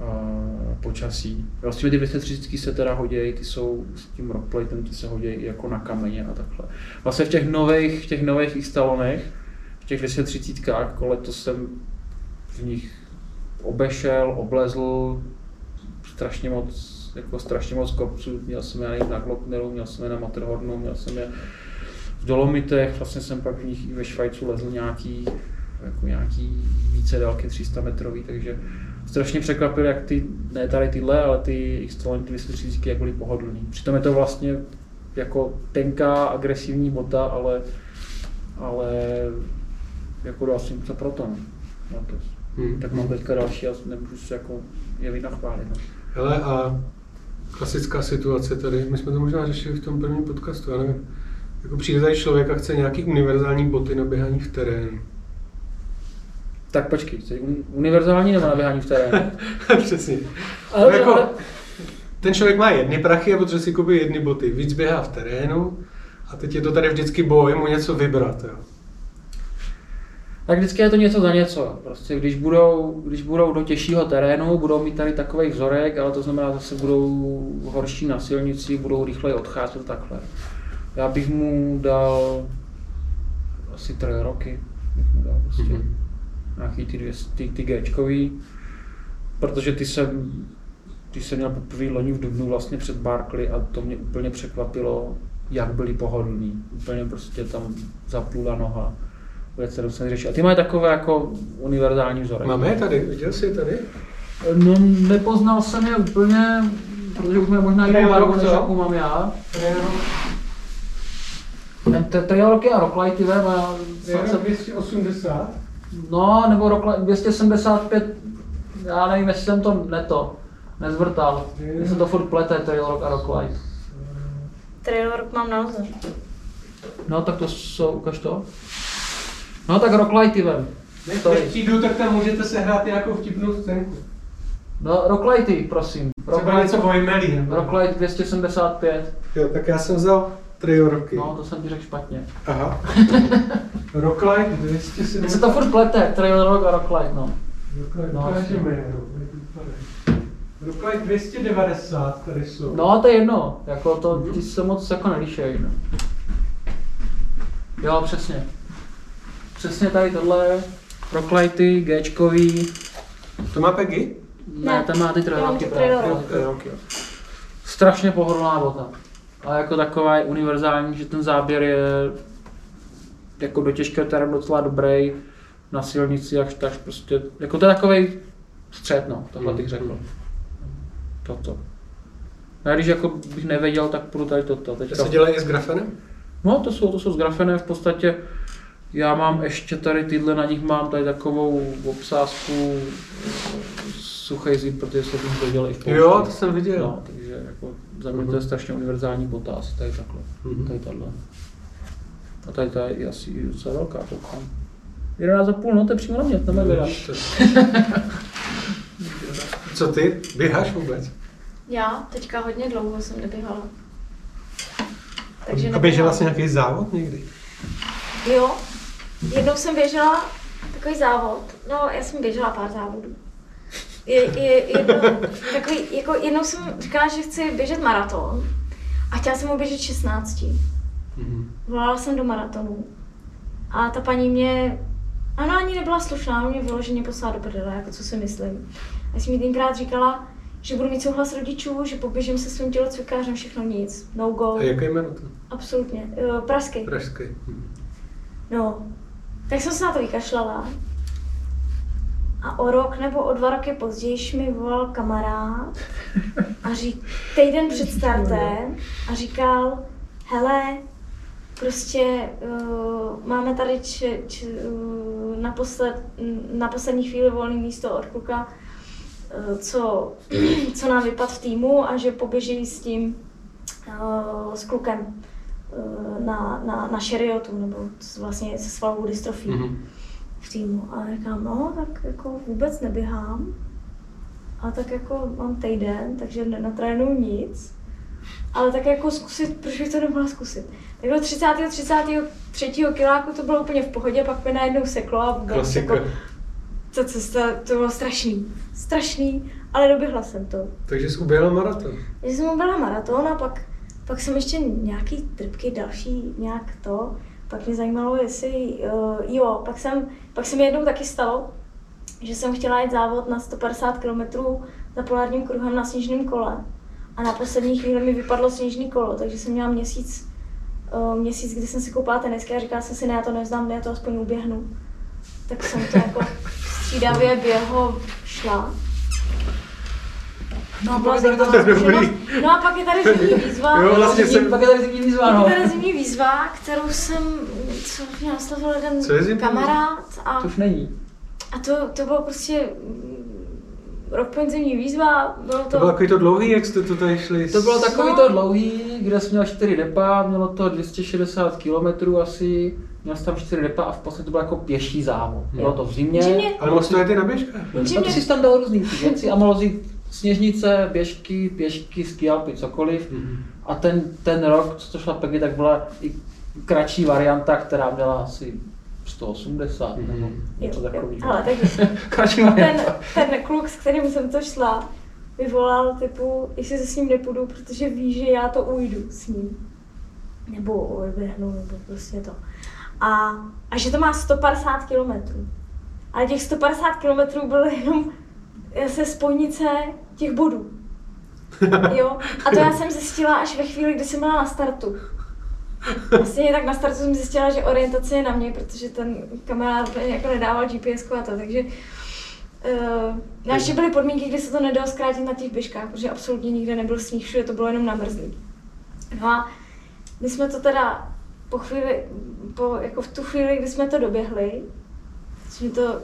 uh, počasí. Vlastně ty 230 se teda hodějí, ty jsou s tím rockplatem, ty se hodějí jako na kameně a takhle. Vlastně v těch nových, v těch nových X-talonech, v těch 230 jako letos jsem v nich obešel, oblezl strašně moc, jako strašně moc kopců. Měl jsem je na Glockneru, měl jsem je na Matterhornu, měl jsem je v Dolomitech, vlastně jsem pak v nich i ve Švajcu lezl nějaký, jako nějaký více délky 300 metrový, takže strašně překvapil, jak ty, ne tady tyhle, ale ty x ty 230 jak byly pohodlný. Přitom je to vlastně jako tenká, agresivní bota, ale, ale jako dal jsem to proto. No. Na to. Hmm. Tak mám teďka další a nemůžu se jako je vynachválit. No. Hele, a klasická situace tady, my jsme to možná řešili v tom prvním podcastu, já nevím. Jako přijde tady člověk a chce nějaký univerzální boty na běhání v terénu. Tak počkej, jsi un- univerzální nebo na běhání v terénu? [laughs] Přesně. Ale, jako- ale, Ten člověk má jedny prachy a potřebuje si koupit jedny boty. Víc běhá v terénu a teď je to tady vždycky boj mu něco vybrat. Jo. tak vždycky je to něco za něco. Prostě když budou, když budou do těžšího terénu, budou mít tady takový vzorek, ale to znamená zase budou horší na silnici, budou rychleji odcházet takhle. Já bych mu dal asi tři roky, bych mu dal prostě. Mhm. nějaký ty, dvě, ty, ty Gčkový, protože ty jsem, ty jsem měl poprvé loni v Dubnu vlastně před Barkley a to mě úplně překvapilo, jak byli pohodlní. Úplně prostě tam zaplula noha. Vůbec se musím řešit. A ty mají takové jako univerzální vzorek. Máme je tady, viděl jsi je tady? No, nepoznal jsem je úplně, protože už mají možná jinou Real barvu, než co? jakou mám já. Ten te- trail rocky a rocklighty vem a Je rok 280. No, nebo rock 275, já nevím, jestli jsem to neto, nezvrtal. Já jsem to furt plete, trail rock a rocklight. Trail rok mám na noze. No, tak to jsou, ukaž to. No, tak rocklighty vem. Než, než přijdu, tak tam můžete sehrát nějakou vtipnou scénku. No, rocklighty, prosím. Třeba něco nebo- Rocklight 275. Jo, tak já jsem vzal trail roky. No, to jsem ti řekl špatně. Aha. Rocklight Teď 270. se to furt plete, trail rock a rocklight, no. Rocklight, No, ukážeme no. Rocklight 290 tady jsou. No, to je jedno, jako to, ty se moc jako nelíšejí, no. Jo, přesně. Přesně tady tohle, rocklighty, Gčkový, To má Peggy? ne, Ne, tam má ty jo. Strašně pohodlná bota. A jako taková je univerzální, že ten záběr je jako do těžkého terénu docela dobrý, na silnici až tak prostě, jako to je takový střed, no, tohle bych řekl. Toto. Já když jako bych nevěděl, tak půjdu tady toto. To Teďka se dělají i s grafenem? No, to jsou, to jsou zgrafené v podstatě. Já mám ještě tady tyhle, na nich mám tady takovou obsázku suchý zip, protože se tím to dělají v poušti. Jo, to jsem viděl. No, takže jako za mě to je strašně univerzální bota, asi tady takhle. Mhm. Tady tahle. A tady ta je asi docela velká, koukám. 11,5, no to je přímo na mě, to nevěděl. Co ty? Běháš vůbec? Já teďka hodně dlouho jsem neběhala. Takže A běžela jsi nějaký závod někdy? Jo, jednou jsem běžela takový závod, no já jsem běžela pár závodů. Je, je, jednou, takový, jako jednou jsem říkala, že chci běžet maraton a chtěla jsem ho běžet 16. Mhm. Volala jsem do maratonu a ta paní mě, ano, ani nebyla slušná, ona mě vyloženě poslala do prdele, jako co si myslím. Já jsem mi tenkrát říkala, že budu mít souhlas rodičů, že poběžím se svým tělocvikářem, všechno nic, no go, A jaký maraton? absolutně, uh, pražský. Pražský. Mhm. No, tak jsem se na to vykašlala. A o rok nebo o dva roky později mi volal kamarád a řík, týden před startem a říkal, hele, prostě uh, máme tady č, č, uh, na, posled, na poslední chvíli volné místo od kluka, uh, co, co nám vypad v týmu a že poběží s tím, uh, s klukem uh, na, na, na šeriotu, nebo vlastně se svalovou dystrofí Mhm. Týmu. A říkám, no, tak jako vůbec neběhám. A tak jako mám týden, takže nenatrénuju nic. Ale tak jako zkusit, proč bych to nemohla zkusit. Tak do 30. 33. kiláku to bylo úplně v pohodě, pak mi najednou seklo a vůbec Klasika. jako, to, to, to, to bylo strašný. Strašný, ale doběhla jsem to. Takže jsi uběhla maraton. Takže jsem byla maraton a pak, pak jsem ještě nějaký trpky další nějak to. Pak mě zajímalo, jestli, uh, jo, pak jsem, pak se mi jednou taky stalo, že jsem chtěla jít závod na 150 km za polárním kruhem na sněžném kole. A na poslední chvíli mi vypadlo sněžný kolo, takže jsem měla měsíc, uh, měsíc, kdy jsem si koupila tenisky a říkala jsem si, ne, já to neznám, ne, já to aspoň uběhnu. Tak jsem to jako [laughs] střídavě běho šla. No a byla zajímavá To je dobrý. No a pak je tady zimní výzva. Jo, vlastně Zimní- jsem- Pak je tady zimní výzva, Pak no. je tady zimní výzva, kterou jsem, co mě nastavil jeden Co je zimní kamarád a, To už není. a to, to bylo prostě mm, rok po zimní výzva, bylo to, To bylo takový to dlouhý, jak jste to tady šli? To bylo takový No. to dlouhý, kde jsi měl 4 depa, mělo to 260 km asi, měl jsi tam 4 depa a v podstatě to bylo jako pěší závod. Bylo to v zimě. Zimě. Ale to je ty na běžkách. Ty jsi tam dal různý ty věci a mohl jít sněžnice, běžky, pěšky, skialpy, cokoliv. Mhm. A ten, ten rok, co to šla Peggy, tak byla i kratší varianta, která měla asi 180 nebo Mhm. něco takového. Ale takže [laughs] Kratší ten, varianta. ten kluk, s kterým jsem to šla, mi volal typu, jestli se s ním nepůjdu, protože ví, že já to ujdu s ním. Nebo odběhnu, nebo prostě to. A, a že to má 150 kilometrů. Ale těch 150 kilometrů bylo jenom se spojnice těch bodů. [laughs] Jo? A to já jsem zjistila až ve chvíli, kdy jsem byla na startu. Vlastně tak na startu jsem zjistila, že orientace je na mě, protože ten kamarád jako nedával GPS a to, takže Uh, no ještě byly podmínky, kdy se to nedalo zkrátit na těch běžkách, protože absolutně nikde nebyl sníh, všude to bylo jenom namrzlý. No a my jsme to teda po chvíli, po, jako v tu chvíli, kdy jsme to doběhli, jsme to,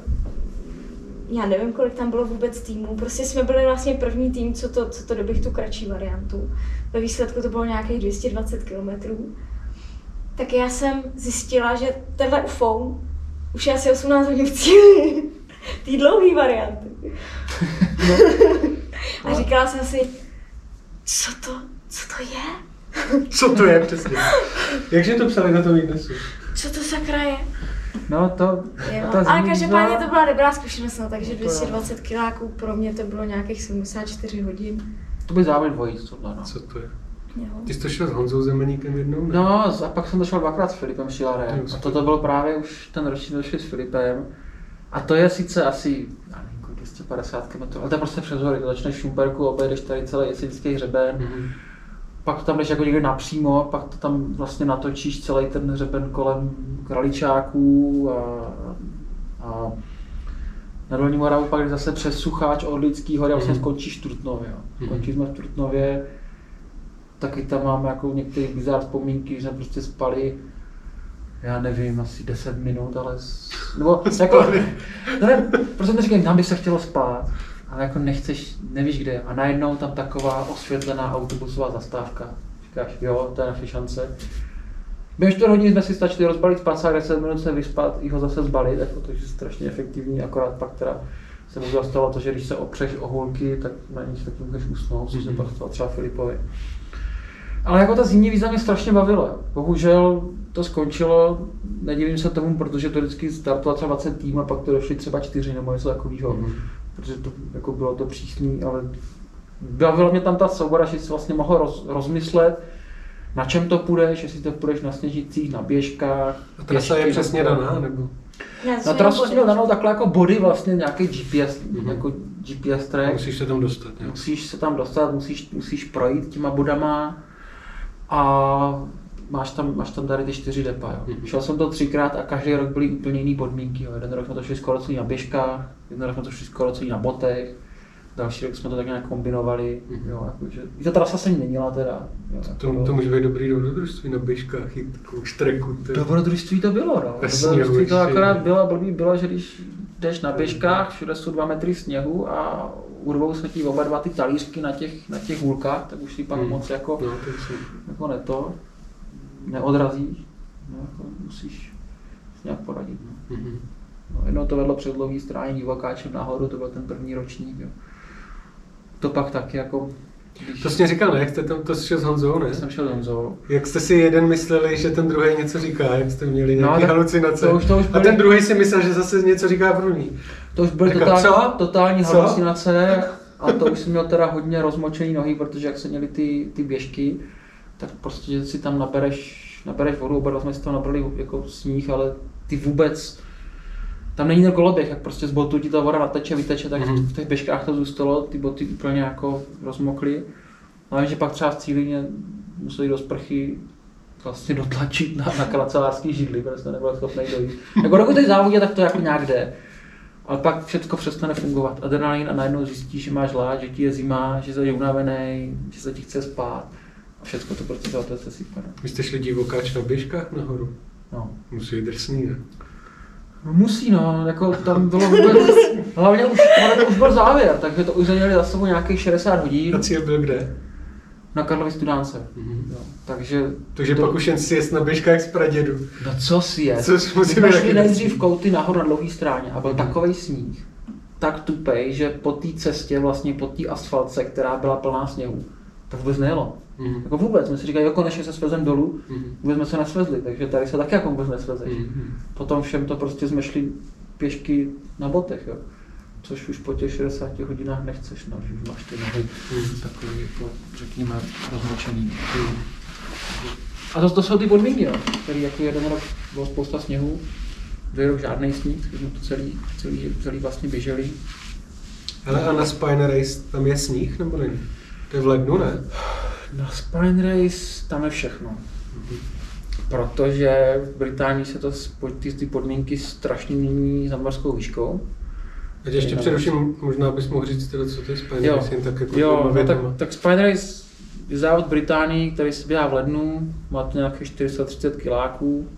já nevím, kolik tam bylo vůbec týmů, prostě jsme byli vlastně první tým, co to, co to doběh tu kratší variantu. Ve výsledku to bylo nějakých 220 kilometrů. Tak já jsem zjistila, že tenhle UFO už je asi 18 hodin v cíli. [laughs] Té dlouhé varianty. [laughs] No. A říkala jsem si, co to, co to je? Co to je přesně? [laughs] Jakže to psali na tom výnesu? Co to sakra je? No to, Jo. ta Ale každopádně to byla dobrá zkušenost, no, takže To jo. 220 kiláků pro mě to bylo nějakých 74 hodin. To by závod dvojíc, tohle, no. Co to je? Jo. Ty jsi to šel s Honzou Zemeníkem jednou? ne? No a pak jsem došel dvakrát s Filipem Šilarem. Jo, A toto byl právě už ten ročník došli s Filipem. A to je sice asi, já nevím, kolik, 250 km, ale to je prostě přes hory. To začneš v Šumperku, obejdeš tady celý jesenický hřeben, Mhm. Pak tam jdeš jako někde napřímo, pak to tam vlastně natočíš celý ten hřeben kolem Kraličáků a, a na Dolní Moravu pak zase přes Sucháč od Lidský hory a vlastně Mhm. skončíš v Trutnově. Jo. Mhm. Skončili jsme v Trutnově, taky tam máme jako některé bizár vzpomínky, že jsme prostě spali, já nevím, asi 10 minut, ale... s- Nebo [laughs] jako, no ne, prostě neříkám, nám by se chtělo spát, ale jako nechceš, nevíš kde. A najednou tam taková osvětlená autobusová zastávka. Říkáš, jo, to je naše šance. Během 4 hodin jsme si stačili rozbalit spacák, 10 minut se vyspat, i ho zase zbalit, jako to je strašně efektivní, akorát pak teda se mu zastalo to, že když se opřeš o hulky, tak na nic taky můžeš usnout, což se Mhm. pak třeba Filipovi. Ale jako ta zimní výzva mě strašně bavila. Bohužel to skončilo, nedivím se tomu, protože to vždycky startovalo třeba 20 tým a pak to došli třeba 4 nebo něco takového. Mhm. Protože to jako bylo to přísný, ale bavila mě tam ta souboda, že si vlastně mohl roz, rozmyslet, na čem to půjdeš, jestli to půjdeš na sněžicích, na běžkách. A trasa je přesně daná, nebo? Na trasu jsem měl danou takhle jako body vlastně nějaký GPS, Mhm. jako GPS track. Musíš se tam dostat, jo? Musíš se tam dostat, musíš, musíš projít těma bodama a máš tam, máš tam tady ty čtyři depa. Jo. Mhm. Šel jsem to třikrát a každý rok byly úplně jiný podmínky. Jo. Jeden rok jsme to šli skoro celý na běžkách, jeden rok jsme to šli skoro celý na botech, další rok jsme to tak nějak kombinovali. Mhm. Jo, jakože, I ta trasa se měnila teda. Jo, jako To, to může být dobrý dobrodružství na běžkách, jít takovou štreku. ty. Dobrodružství to bylo, no. Dobrodružství to akorát bylo, blbý bylo, že když jdeš na běžkách, všude jsou dva metry sněhu a urvou se ti oba dva ty talířky na těch, na těch hůlkách, tak už si pak Hmm. moc jako, No, to jako ne to, neodrazíš, no, jako musíš nějak poradit. No. Mhm. No, jednou to vedlo přes dlouhý stránění vokáčem nahoru, to byl ten první ročník. Jo. To pak taky jako, když To jsi mě říkal, ne? Jak jste tam to šel s Honzou, ne? jsem šel Honzou, Jak jste si jeden mysleli, že ten druhý něco říká, jak jste měli No, nějaké tak halucinace. to už- to už A byly- ten druhý si myslel, že zase něco říká první. To už byly Jako, totální, co? totální Co? halucinace a to už jsem měl teda hodně rozmočený nohy, protože jak se měli ty, ty běžky, tak prostě že si tam nabereš, nabereš vodu, oba dva jsme si tam nabrali jako sníh, ale ty vůbec, tam není ten koloběh, jak prostě z botu ti ta voda nateče, vyteče, tak Mhm. v těch běžkách to zůstalo, ty boty úplně jako rozmokly. No a vím, že pak třeba v Cílině museli do sprchy vlastně dotlačit na, na kancelářský židli, protože nebyl schopný dojít. Jako dokud v závodě, tak to jako nějak jde. Ale pak všechno přestane fungovat. Adrenalin a najednou zjistíš, že máš lád, že ti je zima, že jsi unavený, že se ti chce spát. A všechno to prostě za to no. Vy jste šli divokáč na běžkách nahoru. No. Musí být drsný, ne? No musí no, jako tam bylo vůbec, [laughs] hlavně už, hlavně už byl závěr, takže to už měli za sebou nějakých 60 hodin A cíl byl kde? na Karlovy studánce. Mhm. Jo, takže, Takže to- pak už jen si jest na běžkách z pradědu. no co si je? Což My musí jsme být šli taky nejdřív kouty nahoru na dlouhé stráně a byl Mhm. takový sníh, tak tupej, že po té cestě, vlastně po té asfaltce, která byla plná sněhu, to vůbec nejelo. Mhm. Jako vůbec, my si říkali, jo, konečně se svezem dolů, Mhm. vůbec jsme se nesvezli, takže tady se taky jako vůbec nesvezeš. Mhm. Potom všem to prostě jsme šli pěšky na botech, jo. Což už po těch 60 hodinách nechceš, no, že už máš ty nohy Mhm. takový, jako, řekněme, rozmočený. Mhm. A to, to jsou ty podmínky, no, který jako jeden rok bylo spousta sněhu, druhý rok žádný sníh, jsme to celý, celý, celý vlastně běželi. Hele, a na Spine Race tam je sníh nebo není? To je v lednu, ne? Na Spine Race tam je všechno. Protože v Británii se to ty, ty podmínky strašně mění za morskou výškou. Teď ještě především, možná bys mohl říct teda, co to je Spine Jo, Race, jen tak jako jo no tak, tak Spine Race je závod Británii, který se běhá v lednu, má to nějakých 430 kiláků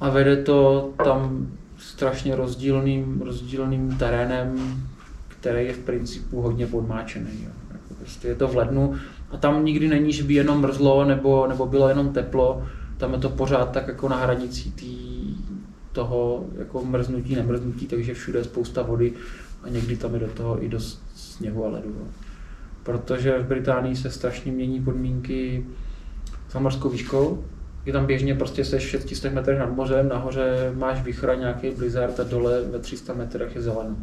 a vede to tam strašně rozdílným, rozdílným terénem, který je v principu hodně podmáčený. Jo. Prostě je to v lednu a tam nikdy není, že by jenom mrzlo nebo, nebo bylo jenom teplo. Tam je to pořád tak jako na hranici tý, toho jako mrznutí, nemrznutí, takže všude je spousta vody a někdy tam je do toho i dost sněhu a ledu. Jo. Protože v Británii se strašně mění podmínky za morskou výškou, je tam běžně prostě se 600 metrech nad mořem, nahoře máš vychra nějaký blizzard a dole ve 300 metrech je zeleno.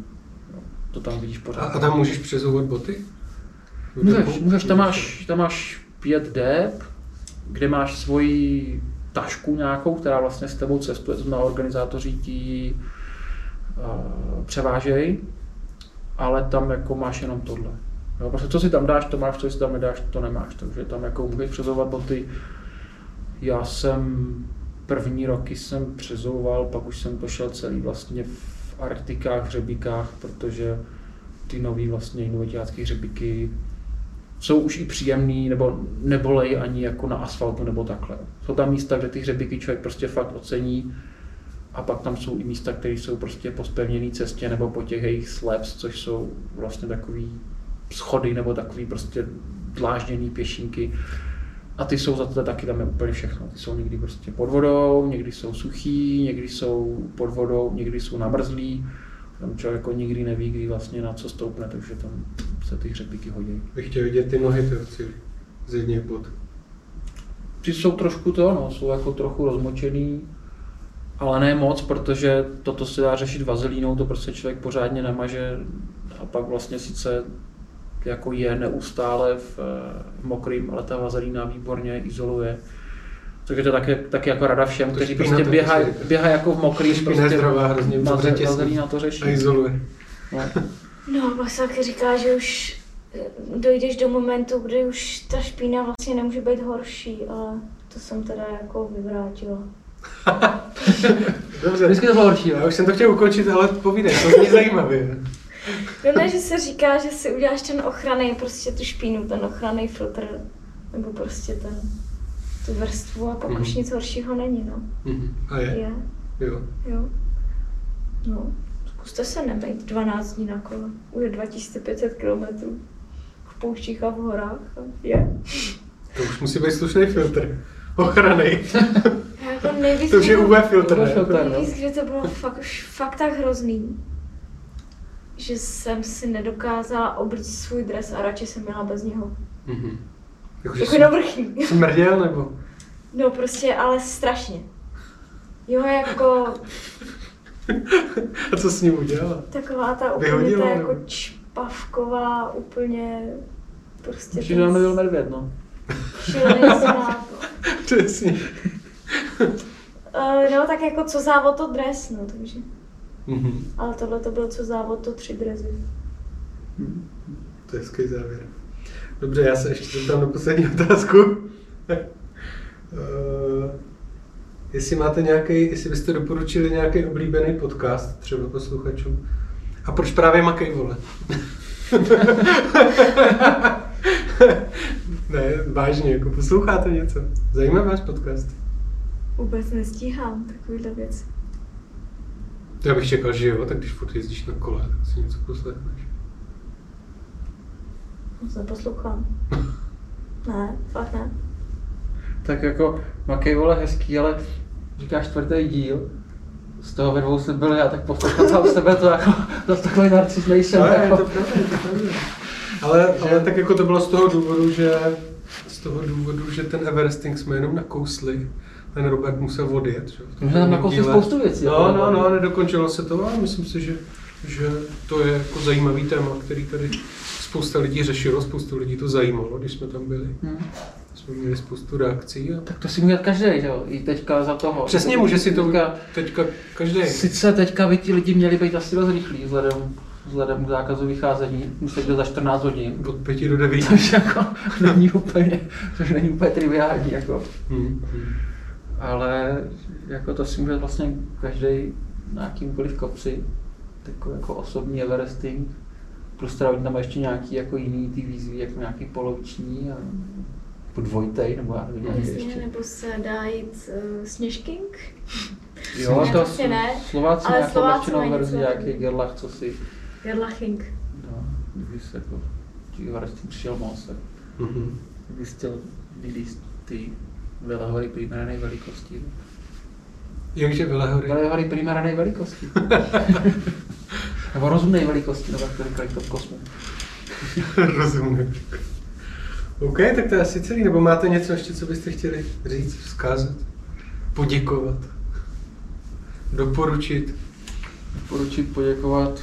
No, to tam vidíš pořád. A, a tam můžeš přezouvat boty? Můžeš, můžeš tam, máš, tam máš pět dep, kde máš svoji tašku nějakou, která vlastně s tebou cestuje, to znamená organizátoři ti uh, převážejí, ale tam jako máš jenom tohle. No, prostě co si tam dáš, to máš, co si tam nedáš, to nemáš, takže tam jako můžeš přezouvat boty, já jsem první roky jsem přezouval, pak už jsem to šel celý vlastně v Arktikách, hřebíkách, protože ty nový vlastně inovitácké hřebíky jsou už i příjemný, nebo nebolej ani jako na asfaltu nebo takhle. Jsou tam místa, kde ty hřebíky člověk prostě fakt ocení a pak tam jsou i místa, které jsou prostě po spevněné cestě nebo po těch jejich slabs, což jsou vlastně takový schody nebo takový prostě dlážděný pěšinky, a ty jsou za to taky tam je úplně všechno. Ty jsou někdy prostě pod vodou, někdy jsou suchý, někdy jsou pod vodou, někdy jsou namrzlí. Tam člověk jako nikdy neví, kdy vlastně na co stoupne, takže tam se ty hřebíky hodí. Bych chtěl vidět ty nohy ty z jedných bod. Ty jsou trošku to, no, jsou jako trochu rozmočený, ale ne moc, protože toto se dá řešit vazelínou, to prostě člověk pořádně nemaže a pak vlastně sice jako je neustále v, v mokrým, ale ta vazelína výborně izoluje. Takže to taky, taky jako rada všem, kteří prostě běhají běhaj jako v mokrým, prostě zdravá, hrozně vazelína to řeší. A izoluje. No, no vlastně taky říká, že už eh, dojdeš do momentu, kdy už ta špína vlastně nemůže být horší, ale to jsem teda jako vyvrátila. [laughs] Dobře. Vždycky to bylo horší. Já už jsem to chtěl ukončit, ale povídej, to zní zajímavě. No ne, že se říká, že si uděláš ten ochranný, prostě tu špínu, ten ochranný filtr, nebo prostě ten, vrstvu a pak mm-hmm. už nic horšího není, no. Mm-hmm. A je? Je. Jo. Jo. No, zkuste se nebejt 12 dní na kole. Už je 2500 km v pouštích a v horách. Je. To už musí být slušný filtr. Ochranný. [laughs] Jako nejvíc, to už je UV filtr. filtr nejvíc, že to bylo fakt, už fakt tak hrozný že jsem si nedokázala oblíct svůj dres a radši jsem měla bez něho. Mm-hmm. Jako, jako na vrchní. Smrděl nebo? No prostě, ale strašně. Jo, jako... a co s ním udělala? Taková ta úplně Vyhodila, ta jako čpavková, úplně prostě... Určitě tam nebyl medvěd, no. Šílený [laughs] Přesně. uh, no tak jako co závod to dres, no, takže... Mm-hmm. Ale tohle to byl co závod, to tři drezy. Mm. To je hezký závěr. Dobře, já se ještě zeptám na poslední otázku. uh, [laughs] jestli máte nějaký, jestli byste doporučili nějaký oblíbený podcast třeba posluchačům. A proč právě Makej, vole? [laughs] ne, vážně, jako posloucháte něco? Zajímá váš podcast? Vůbec nestíhám takovýhle věci. Já bych čekal, že jo, tak když furt jezdíš na kole, tak si něco poslechneš. Moc neposlouchám. ne, fakt ne. Tak jako Makej vole hezký, ale říkáš čtvrtý díl, z toho ve dvou jsme byli a tak poslouchám sám sebe, to jako, to takový narcis nejsem. Ale, jako. to pravda, to pravda. Ale, ale tak jako to bylo z toho důvodu, že z toho důvodu, že ten Everesting jsme jenom nakousli ten Robert musel odjet. Že? Může tam nakousli spoustu věcí. No, jako no, no, nedokončilo se to, ale myslím si, že, že to je jako zajímavý téma, který tady spousta lidí řešilo, spoustu lidí to zajímalo, když jsme tam byli. Hmm. Jsme měli spoustu reakcí. A... Tak to si může každý, jo? I teďka za toho. Přesně, může si to teďka, teďka každý. Sice teďka by ti lidi měli být asi dost rychlí vzhledem vzhledem k zákazu vycházení, musí být za 14 hodin. Od 5 do 9. Což [laughs] jako není úplně, což není úplně triviální. Jako. Hmm ale jako to si může vlastně každý na jakýmkoliv kopci, takový jako osobní Everesting, Plus teda oni tam mají ještě nějaký jako jiný ty výzvy, jako nějaký poloviční a jako dvojtej, nebo já nevím, nějaký Jasně, ještě. nebo se dá jít uh, Sněžking. Jo, Ne, to prostě ne, Slováci ale nějakou Slováci verzi, nějaký gerlach, co si, Gerlaching. no, kdyby se jako, tím přišel moc, tak Mhm. bys chtěl vylíst ty velehory primerané velikosti. Jakže Velehory. Velehory primerané velikosti. [laughs] nebo rozumné velikosti, nebo jak to říkají to v kosmu. [laughs] Rozumím. OK, tak to je asi celý. Nebo máte něco ještě, co byste chtěli říct, vzkázat, poděkovat, doporučit? Poručit poděkovat,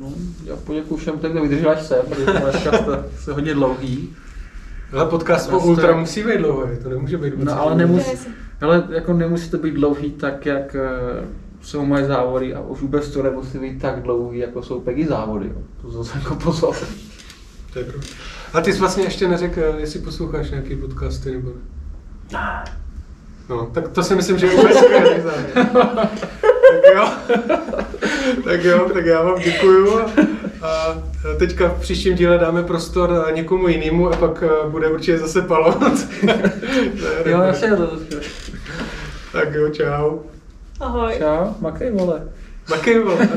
no, já poděkuji všem, tak kdo vydržel až sem, protože to se hodně dlouhý. Ale podcast o Dnes to- Ultra musí být dlouhý, to nemůže být No, ale dlouhý. nemusí- je Ale jako nemusí to být dlouhý tak, jak eh, jsou moje závody a už vůbec to nemusí být tak dlouhý, jako jsou Peggy závody. Jo. To zase jako pozor. To je pravda. A ty jsi vlastně ještě neřekl, jestli posloucháš nějaký podcasty nebo ne. No, tak to si myslím, že je vůbec skvělý [laughs] tak jo. tak jo, tak já vám děkuju. A teďka v příštím díle dáme prostor někomu jinému a pak eh, bude určitě zase palovat. [laughs] Jo, to Tak jo, čau. Ahoj. Čau, makej vole. Makej, vole.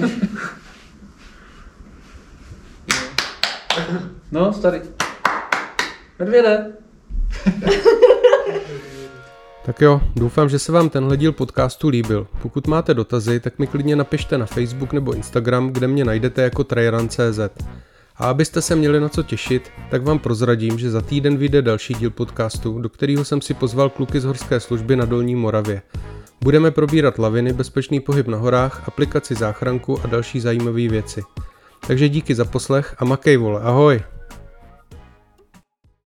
No, starý. Medvěde. [laughs] Tak jo, doufám, že se vám tenhle díl podcastu líbil. Pokud máte dotazy, tak mi klidně napište na Facebook nebo Instagram, kde mě najdete jako trairan.cz. A abyste se měli na co těšit, tak vám prozradím, že za týden vyjde další díl podcastu, do kterého jsem si pozval kluky z horské služby na Dolní Moravě. Budeme probírat laviny, bezpečný pohyb na horách, aplikaci záchranku a další zajímavé věci. Takže díky za poslech a makej vole, ahoj!